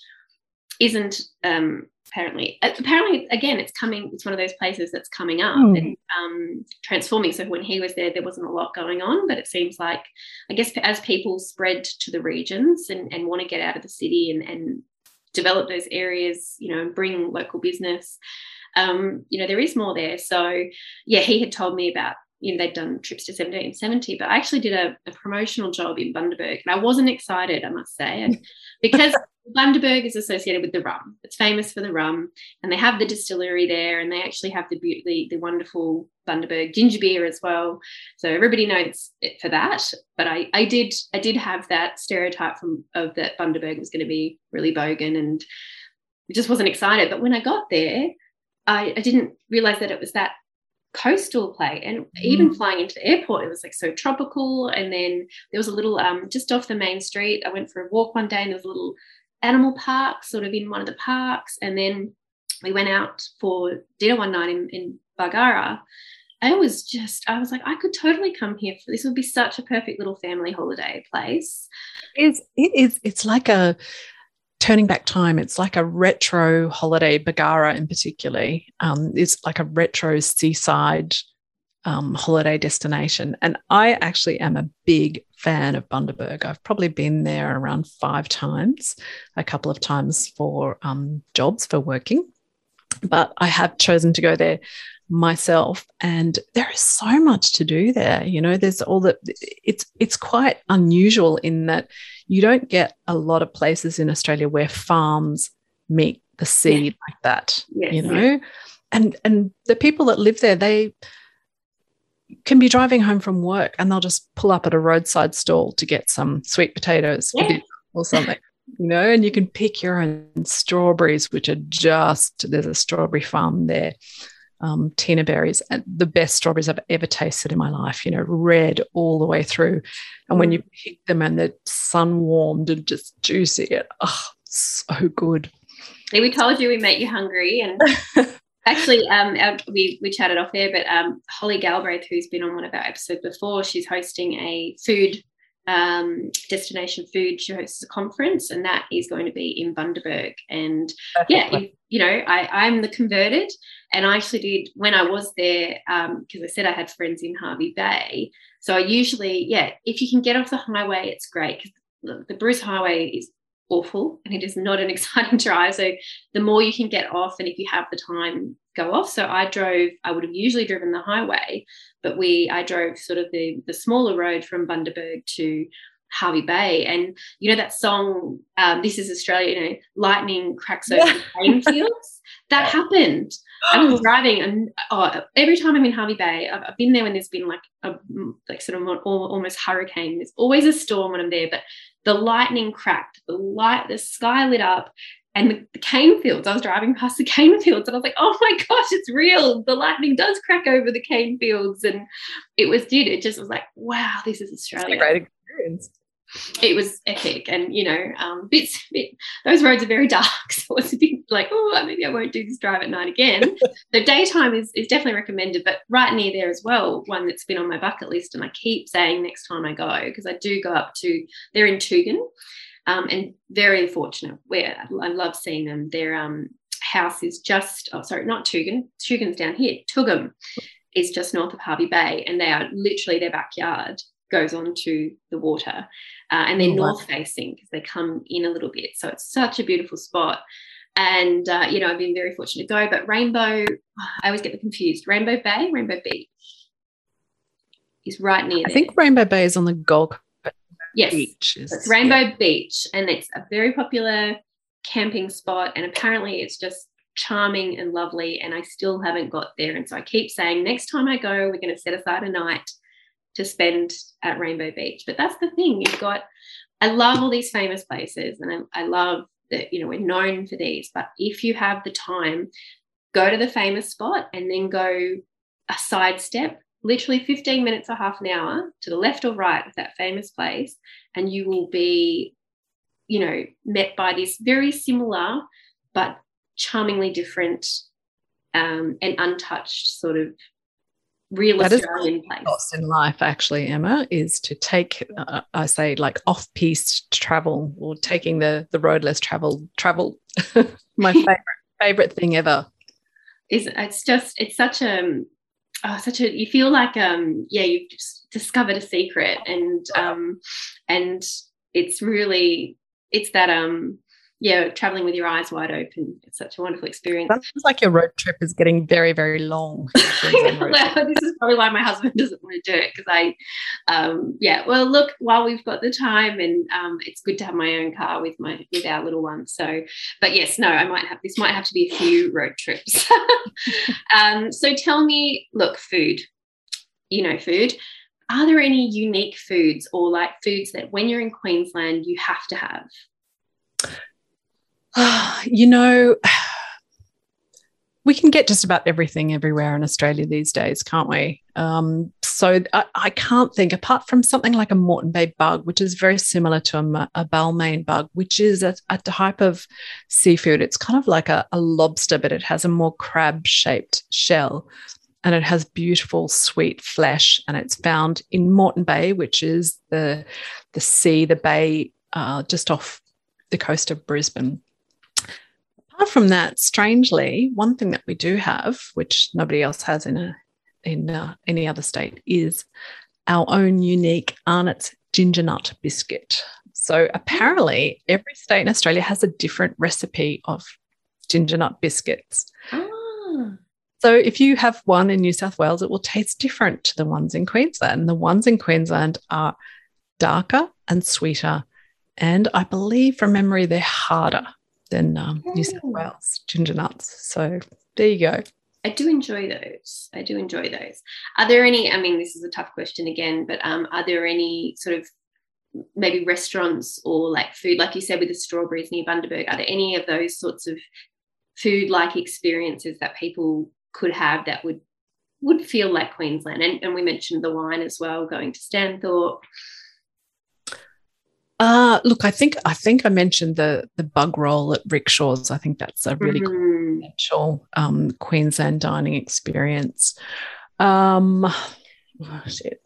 isn't um, apparently uh, apparently again it's coming it's one of those places that's coming up mm. and um, transforming so when he was there there wasn't a lot going on but it seems like i guess as people spread to the regions and, and want to get out of the city and, and develop those areas you know and bring local business um, you know, there is more there. So, yeah, he had told me about, you know, they'd done trips to 1770, but I actually did a, a promotional job in Bundaberg and I wasn't excited, I must say, because Bundaberg is associated with the rum. It's famous for the rum, and they have the distillery there, and they actually have the the, the wonderful Bundaberg ginger beer as well. So everybody knows it for that. But I, I did I did have that stereotype from of that Bundaberg was going to be really bogan, and just wasn't excited. But when I got there, I, I didn't realize that it was that coastal play. And mm. even flying into the airport it was like so tropical. And then there was a little um just off the main street. I went for a walk one day and there was a little animal park sort of in one of the parks. And then we went out for dinner one night in, in Bargara. It was just i was like i could totally come here for this would be such a perfect little family holiday place. It's it is it's like a turning back time, it's like a retro holiday, Bargara in particular, um, is like a retro seaside um, holiday destination. And I actually am a big fan of Bundaberg. I've probably been there around five times, a couple of times for um, jobs, for working. But I have chosen to go there myself and there is so much to do there you know there's all that it's it's quite unusual in that you don't get a lot of places in australia where farms meet the sea yeah. like that yes, you know yeah. and and the people that live there they can be driving home from work and they'll just pull up at a roadside stall to get some sweet potatoes yeah. or something you know and you can pick your own strawberries which are just there's a strawberry farm there um, Tinaberries, the best strawberries I've ever tasted in my life, you know, red all the way through. And when you mm. pick them and they're sun warmed and just juicy, it, oh, so good. we told you we make you hungry. And actually, um, our, we, we chatted off there, but um, Holly Galbraith, who's been on one of our episodes before, she's hosting a food um, destination food. She hosts a conference, and that is going to be in Bundaberg. And yeah, if, you know, I, I'm the converted, and I actually did when I was there because um, I said I had friends in Hervey Bay. So I usually, yeah, if you can get off the highway, it's great because the Bruce Highway is awful and it is not an exciting drive. So the more you can get off, and if you have the time, go off. So I drove. I would have usually driven the highway, but we I drove sort of the the smaller road from Bundaberg to Hervey Bay. And you know that song, um, This is Australia, you know, lightning cracks over the fields? That happened. I was driving and oh, every time I'm in Hervey Bay, I've, I've, been there when there's been like a like sort of almost hurricane. There's always a storm when I'm there, but the lightning cracked, the light, the sky lit up, and the, the, cane fields. I was driving past the cane fields and I was like, oh my gosh, it's real. The lightning does crack over the cane fields. And it was dude, It just was like, wow, this is Australia. great experience. It was epic. And, you know, um, bits, bit, those roads are very dark. So it's a bit like, oh, maybe I won't do this drive at night again. the daytime is, is definitely recommended, but right near there as well, one that's been on my bucket list. And I keep saying next time I go, because I do go up to, they're in Tugun um, and very fortunate. Where I love seeing them. Their um, house is just oh sorry, not Tugun. Tugun's down here. Toogoom is just north of Hervey Bay, and they are literally their backyard goes onto the water, uh, and they're oh, north facing because they come in a little bit. So it's such a beautiful spot. And uh, you know, I've been very fortunate to go. But Rainbow, I always get them confused. Rainbow Bay, Rainbow Beach is right near. I think Rainbow Bay is on the Gold yes, beach. Is, it's Rainbow yeah. Beach, and it's a very popular camping spot. And apparently, it's just charming and lovely. And I still haven't got there. And so I keep saying, next time I go, we're going to set aside a night to spend at Rainbow Beach. But that's the thing. You've got, I love all these famous places, and I, I love that you know we're known for these. But if you have the time, go to the famous spot and then go a sidestep literally 15 minutes or half an hour to the left or right of that famous place, and you will be, you know, met by this very similar but charmingly different um, and untouched sort of real that Australian place. Lost in life, actually, Emma, is to take, uh, I say, like off-piste travel or taking the the road less travel. Travel, my favorite favorite thing ever. Is it's just it's such a oh, such a you feel like um yeah you've just discovered a secret and um and it's really it's that um yeah, traveling with your eyes wide open. It's such a wonderful experience. Sounds like your road trip is getting very, very long. well, this is probably why my husband doesn't want to do it because I, um, yeah. Well, look, while we've got the time, and um, it's good to have my own car with my with our little one. So, but yes, no, I might have this. Might have to be a few road trips. um, so tell me, look, food. You know, food. Are there any unique foods or like foods that when you're in Queensland you have to have? you know, we can get just about everything everywhere in Australia these days, can't we? Um, so I, I, can't think, apart from something like a Moreton Bay bug, which is very similar to a, a Balmain bug, which is a, a, type of seafood. It's kind of like a, a lobster, but it has a more crab shaped shell and it has beautiful sweet flesh. And it's found in Moreton Bay, which is the, the sea, the bay uh, just off the coast of Brisbane. Apart from that, strangely, one thing that we do have, which nobody else has in a in uh, any other state, is our own unique Arnott's ginger nut biscuit. So apparently, every state in Australia has a different recipe of ginger nut biscuits. Ah. So if you have one in New South Wales, it will taste different to the ones in Queensland. The ones in Queensland are darker and sweeter. And I believe from memory, they're harder than um, New South. Wales ginger nuts. So there you go. I do enjoy those. I do enjoy those. Are there any? I mean, this is a tough question again, but um, are there any sort of maybe restaurants or like food, like you said with the strawberries near Bundaberg? Are there any of those sorts of food-like experiences that people could have that would would feel like Queensland? And, and we mentioned the wine as well, going to Stanthorpe. Uh, look, I think I think I mentioned the the bug roll at Rick Shores. I think that's a really mm-hmm. um, Queensland dining experience. Um, oh, shit.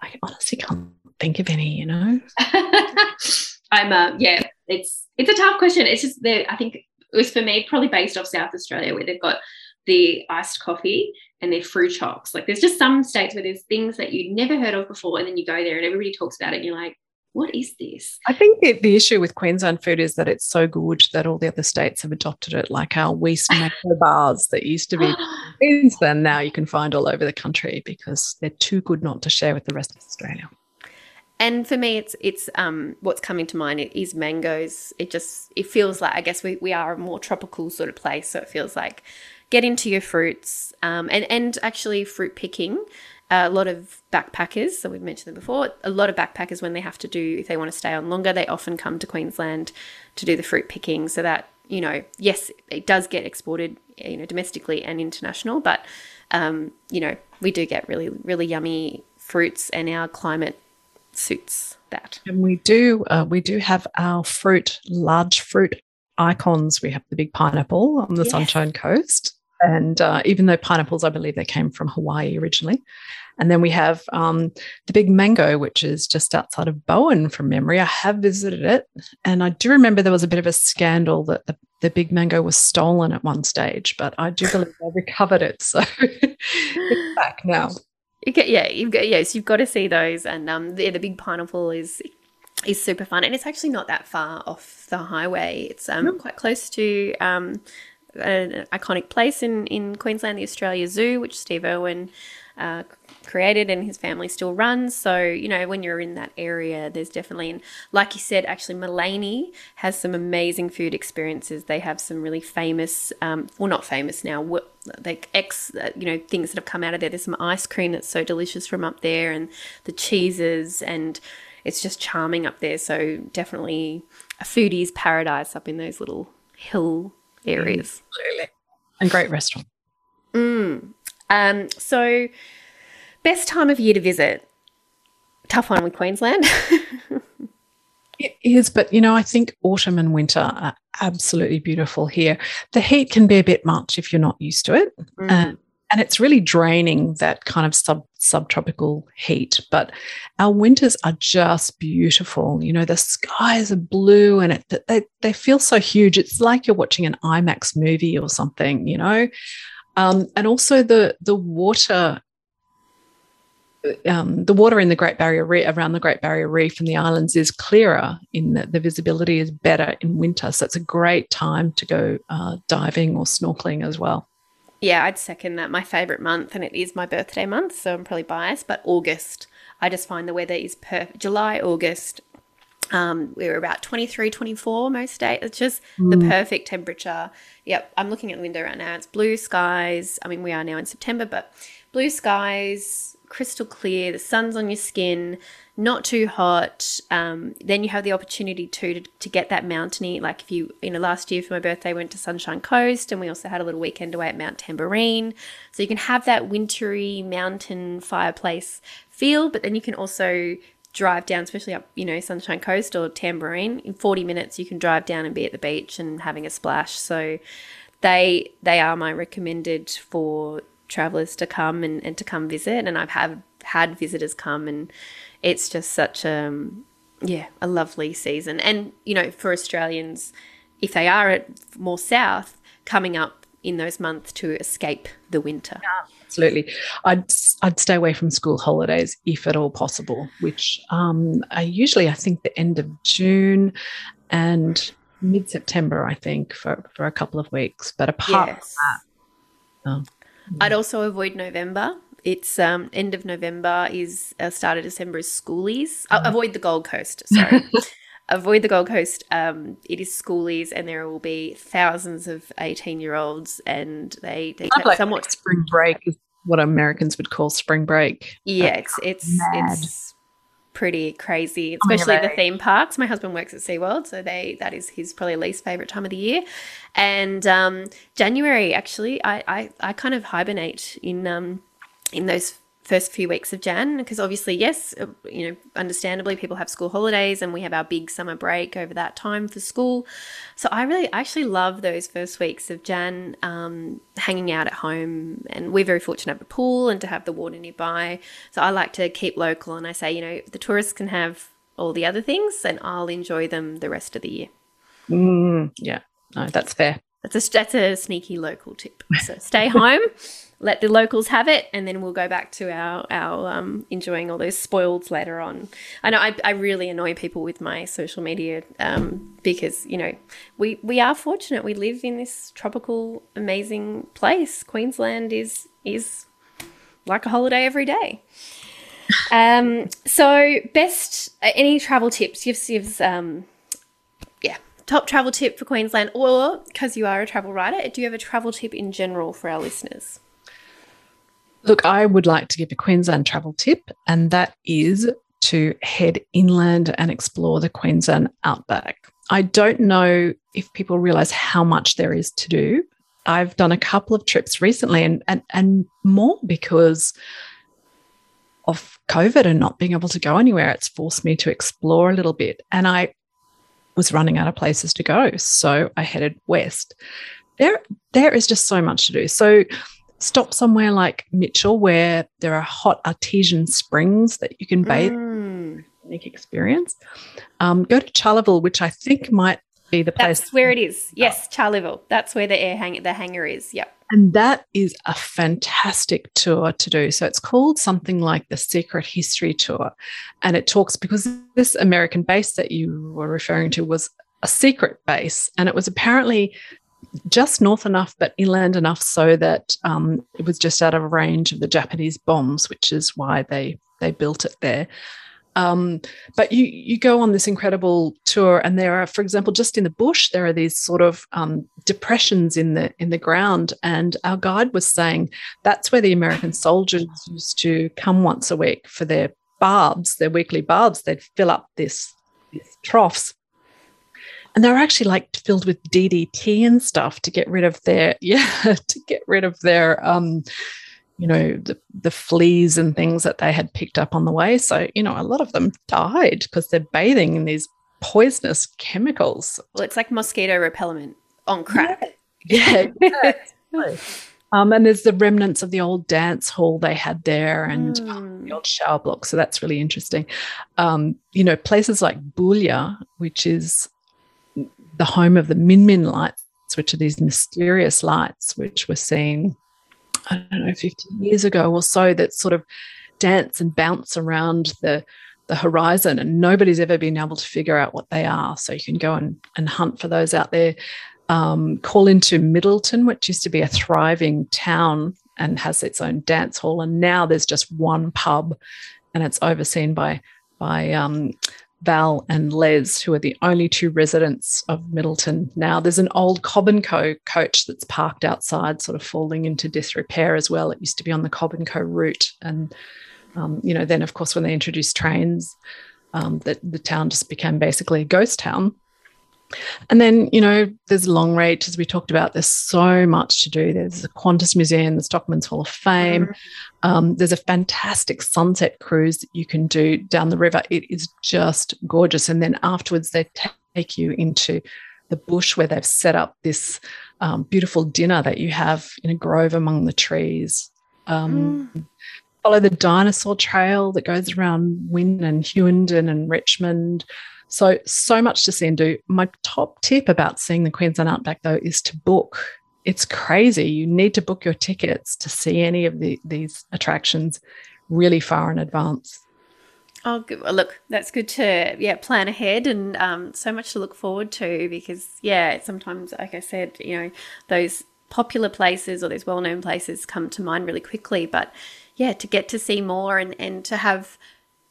I honestly can't think of any. You know, I'm uh, yeah. It's it's a tough question. It's just that I think it was for me probably based off South Australia where they've got the iced coffee and their fruit chocs. Like there's just some states where there's things that you'd never heard of before, and then you go there and everybody talks about it, and you're like, what is this? I think the, the issue with Queensland food is that it's so good that all the other states have adopted it, like our Weis macro bars that used to be Queensland. Now you can find all over the country because they're too good not to share with the rest of Australia. and for me, it's it's um what's coming to mind is mangoes. It just it feels like I guess we, we are a more tropical sort of place, so it feels like get into your fruits um, and and actually fruit picking. Uh, a lot of backpackers, so we've mentioned them before. A lot of backpackers, when they have to do, if they want to stay on longer, they often come to Queensland to do the fruit picking. So that you know, yes, it does get exported, you know, domestically and international, but um, you know, we do get really, really yummy fruits, and our climate suits that. And we do, uh, we do have our fruit, large fruit icons. We have the big pineapple on the yes. Sunshine Coast. And uh, even though pineapples, I believe they came from Hawaii originally. And then we have um, the big mango, which is just outside of Bowen from memory. I have visited it. And I do remember there was a bit of a scandal that the, the big mango was stolen at one stage, but I do believe they recovered it. So it's back now. You get, yeah, you've got yes, you've got to see those, and um, the, the big pineapple is is super fun, and it's actually not that far off the highway. It's um, mm. quite close to um, an iconic place in in Queensland, the Australia Zoo, which Steve Irwin uh, created and his family still runs. So, you know, when you're in that area, there's definitely, and like you said, actually, Maleny has some amazing food experiences. They have some really famous, um, well, not famous now, like ex, you know, things that have come out of there. There's some ice cream that's so delicious from up there, and the cheeses, and it's just charming up there. So, definitely a foodie's paradise up in those little hill areas. Absolutely. And great restaurant. Mm. Um, so, best time of year to visit? Tough one with Queensland. it is, but you know, I think autumn and winter are absolutely beautiful here. The heat can be a bit much if you're not used to it. Mm. Uh, and it's really draining that kind of sub subtropical heat but our winters are just beautiful you know the skies are blue and it, they, they feel so huge it's like you're watching an imax movie or something you know um, and also the the water um, the water in the Great Barrier Reef around the Great Barrier Reef and the islands is clearer in that the visibility is better in winter. So it's a great time to go uh, diving or snorkeling as well. Yeah, I'd second that. My favorite month, and it is my birthday month, so I'm probably biased, but August. I just find the weather is perfect. July, August, um, we were about 23, 24 most days. It's just mm. the perfect temperature. Yep, I'm looking at the window right now. It's blue skies. I mean, we are now in September, but blue skies, crystal clear, the sun's on your skin, not too hot. Um, then you have the opportunity to, to get that mountainy. Like if you, you know, last year for my birthday, went to Sunshine Coast and we also had a little weekend away at Mount Tamborine. So you can have that wintry mountain fireplace feel, but then you can also drive down, especially up, you know, Sunshine Coast or Tambourine. In 40 minutes, you can drive down and be at the beach and having a splash. So they they are my recommended for travelers to come and, and to come visit. And I've had had visitors come, and it's just such a um, yeah a lovely season. And you know, for Australians, if they are at more south, coming up in those months to escape the winter. Yeah, absolutely. I'd I'd stay away from school holidays if at all possible, which um, are usually I think the end of June and mid September, I think, for, for a couple of weeks. But apart yes. from that, oh, I'd also avoid November. It's um, end of November is uh, start of December is schoolies. Uh, avoid the Gold Coast. Sorry. avoid the Gold Coast. Um, it is schoolies, and there will be thousands of eighteen-year-olds, and they they like somewhat spring break is what Americans would call spring break. Yeah, it's it's Mad. it's pretty crazy, especially the theme parks. My husband works at SeaWorld, so they that is his probably least favorite time of the year. And um, January, actually, I, I I kind of hibernate in um in those first few weeks of Jan because obviously yes uh, you know understandably people have school holidays and we have our big summer break over that time for school. So I really actually love those first weeks of Jan um, hanging out at home. And we're very fortunate to have a pool and to have the water nearby. So I like to keep local and I say you know the tourists can have all the other things and I'll enjoy them the rest of the year. Mm, yeah. No that's fair. That's a, that's a sneaky local tip. So stay home let the locals have it, and then we'll go back to our our um, enjoying all those spoils later on. I know I, I really annoy people with my social media um, because you know we we are fortunate. We live in this tropical, amazing place. Queensland is is like a holiday every day. Um, so, best uh, any travel tips? You've, you've um, yeah, top travel tip for Queensland, or because you are a travel writer, do you have a travel tip in general for our listeners? Look, I would like to give a Queensland travel tip, and that is to head inland and explore the Queensland outback. I don't know if people realize how much there is to do. I've done a couple of trips recently and, and, and more because of COVID and not being able to go anywhere. It's forced me to explore a little bit. And I was running out of places to go. So I headed west. There, there is just so much to do. So stop somewhere like Mitchell where there are hot artesian springs that you can bathe. Mm. Unique experience. Um, go to Charleville, which I think might be the place. That's where it is. Yes, Charleville. That's where the air hang the hangar is. Yep. And that is a fantastic tour to do. So it's called something like the Secret History Tour. And it talks because this American base that you were referring to was a secret base. And it was apparently just north enough, but inland enough so that um, it was just out of range of the Japanese bombs, which is why they they built it there. Um, but you you go on this incredible tour, and there are, for example, just in the bush, there are these sort of um, depressions in the in the ground. And our guide was saying that's where the American soldiers used to come once a week for their barbs, their weekly barbs. They'd fill up this these troughs and they're actually like filled with DDT and stuff to get rid of their yeah to get rid of their um you know the the fleas and things that they had picked up on the way so you know a lot of them died because they're bathing in these poisonous chemicals well it's like mosquito repellent on crack yeah, yeah. Um, and there's the remnants of the old dance hall they had there and mm. the old shower block. So that's really interesting. Um, you know, places like Boulia, which is the home of the Min Min lights, which are these mysterious lights, which were seen, I don't know, 50 years ago or so, that sort of dance and bounce around the the horizon and nobody's ever been able to figure out what they are. So you can go and, and hunt for those out there. Um, call into middleton which used to be a thriving town and has its own dance hall. And now there's just one pub and it's overseen by by um, Val and Les, who are the only two residents of Middleton now. There's an old Cobb and Co coach that's parked outside, sort of falling into disrepair as well. It used to be on the Cobb and Co route, and um, you know, then of course when they introduced trains, um, that the town just became basically a ghost town. And then, you know, there's Longreach, as we talked about, there's so much to do. There's the Qantas Museum, the Stockman's Hall of Fame. Mm-hmm. Um, there's a fantastic sunset cruise that you can do down the river. It is just gorgeous. And then afterwards, they take you into the bush where they've set up this um, beautiful dinner that you have in a grove among the trees. Um, mm. Follow the dinosaur trail that goes around Wynn and Hughenden and Richmond. So, so much to see and do. My top tip about seeing the Queensland Outback, though, is to book. It's crazy. You need to book your tickets to see any of the, these attractions really far in advance. Oh, good. Well, look, that's good to yeah plan ahead and um, so much to look forward to because yeah, sometimes like I said, you know, those popular places or those well-known places come to mind really quickly, but yeah, to get to see more and and to have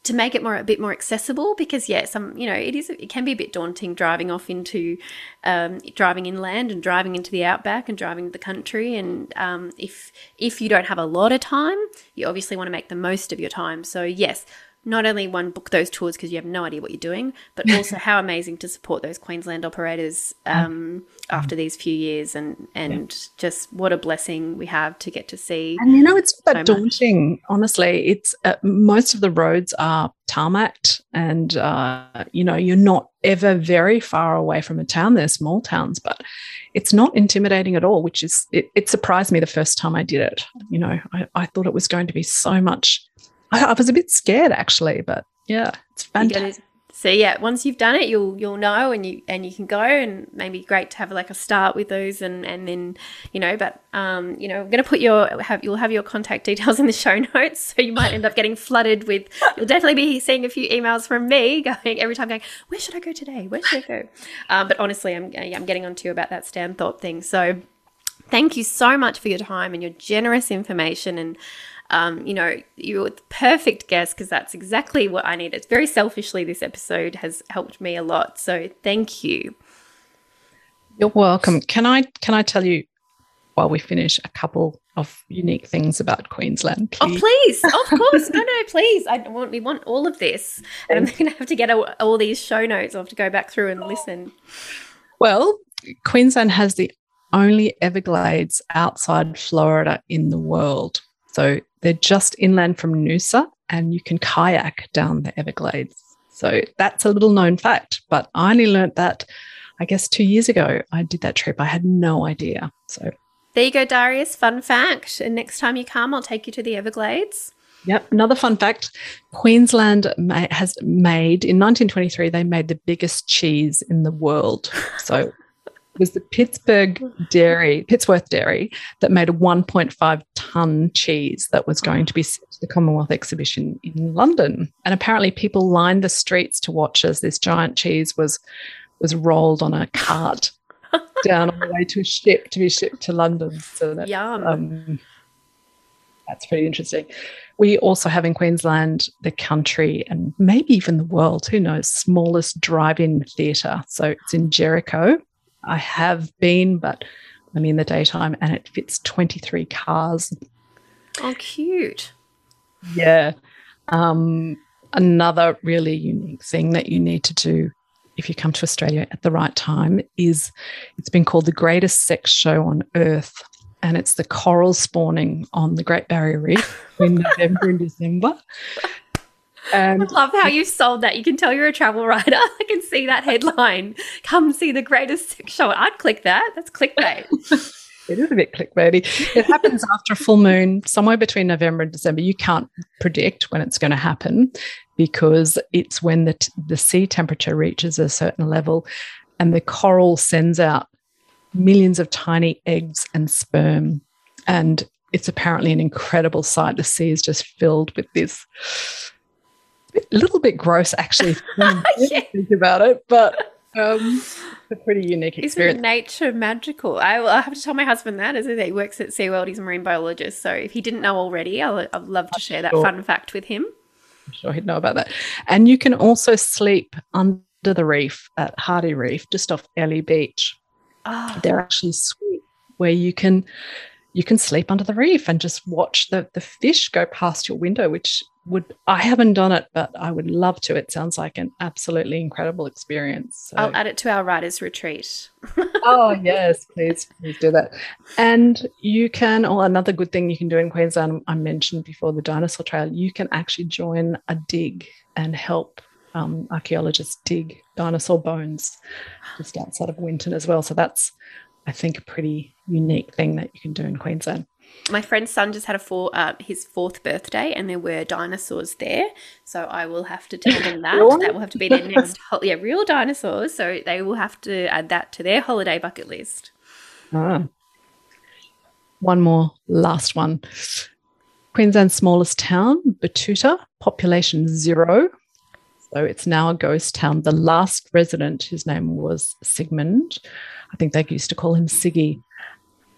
to make it more a bit more accessible because yeah some you know it is it can be a bit daunting driving off into um, driving inland and driving into the outback and driving the country. And um, if if you don't have a lot of time you obviously want to make the most of your time. So yes not only one book those tours because you have no idea what you're doing, but also how amazing to support those Queensland operators um, after these few years, and and yeah. just what a blessing we have to get to see. And you know, it's so daunting. Much. Honestly, it's uh, most of the roads are tarmacked, and uh, you know, you're not ever very far away from a town. They're small towns, but it's not intimidating at all. Which is it, it surprised me the first time I did it. You know, I, I thought it was going to be so much I, I was a bit scared actually, but yeah, it's fantastic. So yeah, once you've done it, you'll you'll know, and you and you can go, and maybe great to have like a start with those, and and then you know, but um, you know, I'm gonna put your have you'll have your contact details in the show notes, so you might end up getting flooded with. You'll definitely be seeing a few emails from me going every time, going, where should I go today? Where should I go? Um, but honestly, I'm I'm getting on to you about that Stanthorpe thing. So thank you so much for your time and your generous information and Um, you know, you're the perfect guest because that's exactly what I needed. It's very selfishly, this episode has helped me a lot. So thank you. You're welcome. Can I can I tell you while we finish a couple of unique things about Queensland? Please? Oh, please! Of course, no, no, please. I want we want all of this, and I'm going to have to get all, all these show notes. I have to go back through and listen. Well, Queensland has the only Everglades outside Florida in the world. So they're just inland from Noosa, and you can kayak down the Everglades. So that's a little known fact, but I only learnt that I guess two years ago, I did that trip. I had no idea. So there you go, Darius. Fun fact. And next time you come, I'll take you to the Everglades. Yep. Another fun fact Queensland has made, in 1923, they made the biggest cheese in the world. So was the Pittsburgh Dairy, Pittsworth Dairy, that made a 1.5 ton cheese that was going to be sent to the Commonwealth exhibition in London. And apparently, people lined the streets to watch as this giant cheese was was rolled on a cart down on the way to a ship to be shipped to London. So that, Yum. Um, that's pretty interesting. We also have in Queensland the country and maybe even the world, who knows, smallest drive in theatre. So it's in Jericho. I have been, but only in the daytime, and it fits 23 cars. Oh, cute. Yeah. Um, another really unique thing that you need to do if you come to Australia at the right time, is it's been called the greatest sex show on earth. And it's the coral spawning on the Great Barrier Reef in November and December. And I love how you sold that. You can tell you're a travel writer. I can see that headline. Come see the greatest sex show. I'd click that. That's clickbait. it is a bit clickbaity. It happens after a full moon, somewhere between November and December. You can't predict when it's going to happen because it's when the, t- the sea temperature reaches a certain level and the coral sends out millions of tiny eggs and sperm. And it's apparently an incredible sight. The sea is just filled with this a little bit gross, actually, yeah. think about it, but um, a pretty unique experience. Isn't nature magical? I will have to tell my husband that is that as he works at SeaWorld, he's a marine biologist. So if he didn't know already, I'll, I'd love to share that sure. fun fact with him. I'm sure he'd know about that. And you can also sleep under the reef at Hardy Reef, just off Airlie Beach. Oh. They're actually sweet, where you can you can sleep under the reef and just watch the the fish go past your window, which would I haven't done it, but I would love to. It sounds like an absolutely incredible experience. So. I'll add it to our writers' retreat. oh yes, please, please do that. And you can, or another good thing you can do in Queensland, I mentioned before the dinosaur trail. You can actually join a dig and help um, archaeologists dig dinosaur bones just outside of Winton as well. So that's, I think, a pretty unique thing that you can do in Queensland my friend's son just had a four, uh, his fourth birthday, and there were dinosaurs there. So I will have to tell them that. that will have to be their next, ho- yeah, real dinosaurs. So they will have to add that to their holiday bucket list. Ah. One more, last one. Queensland's smallest town, Betoota, population zero. So it's now a ghost town. The last resident, his name was Sigmund. I think they used to call him Siggy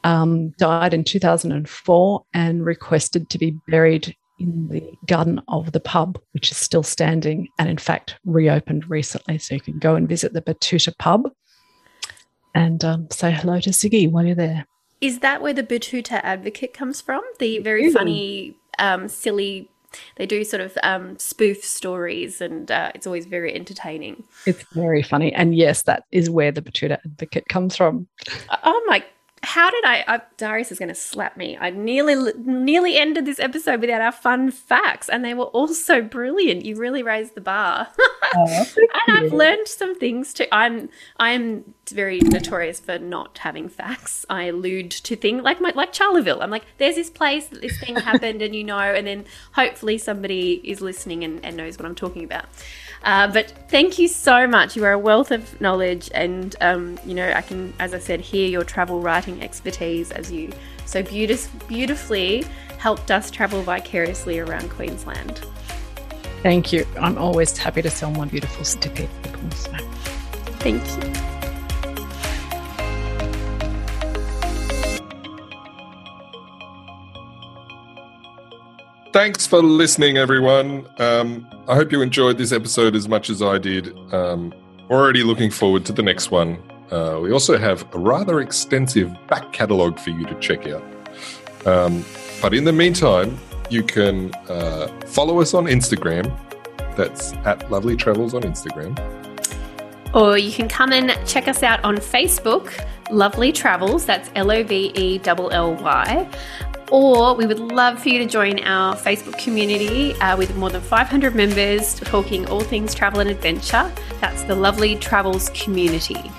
um, died in 2004 and requested to be buried in the garden of the pub, which is still standing and, in fact, reopened recently. So you can go and visit the Betoota pub and um, say hello to Siggy while you're there. Is that where the Betoota Advocate comes from? The very funny, um, silly. They do sort of um, spoof stories, and uh, it's always very entertaining. It's very funny, and yes, that is where the Betoota Advocate comes from. Oh my how did I, I Darius is going to slap me. I nearly nearly ended this episode without our fun facts, and they were all so brilliant. You really raised the bar, oh, and I've learned some things too. I'm I'm very notorious for not having facts. I allude to things like my like Charleville. I'm like, there's this place that this thing happened, and you know, and then hopefully somebody is listening and, and knows what I'm talking about. Uh, but thank you so much. You are a wealth of knowledge, and um, you know I can, as I said, hear your travel writing expertise as you so beautif- beautifully helped us travel vicariously around Queensland. Thank you. I'm always happy to sell my beautiful to people. So. Thank you. thanks for listening, everyone. Um, I hope you enjoyed this episode as much as I did. Um, already looking forward to the next one. Uh, we also have a rather extensive back catalogue for you to check out. Um, but in the meantime, you can uh, follow us on Instagram. That's at Lovely Travels on Instagram. Or you can come and check us out on Facebook, Lovely Travels. That's L O V E L L Y. Or we would love for you to join our Facebook community uh, with more than 500 members talking all things travel and adventure. That's the Lovely Travels community.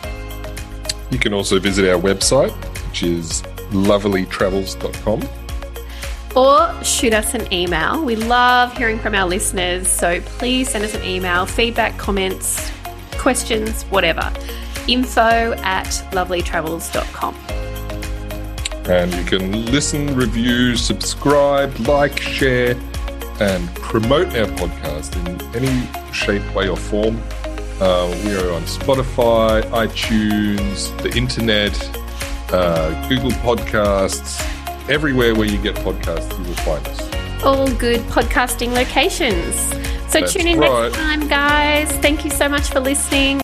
You can also visit our website, which is lovelytravels.com. Or shoot us an email. We love hearing from our listeners, so please send us an email, feedback, comments, questions, whatever. Info at lovelytravels.com. And you can listen, review, subscribe, like, share, and promote our podcast in any shape, way, or form. Uh, we are on Spotify, iTunes, the internet, uh, Google Podcasts, everywhere where you get podcasts, you will find us. All good podcasting locations. So That's tune in right. next time, guys. Thank you so much for listening.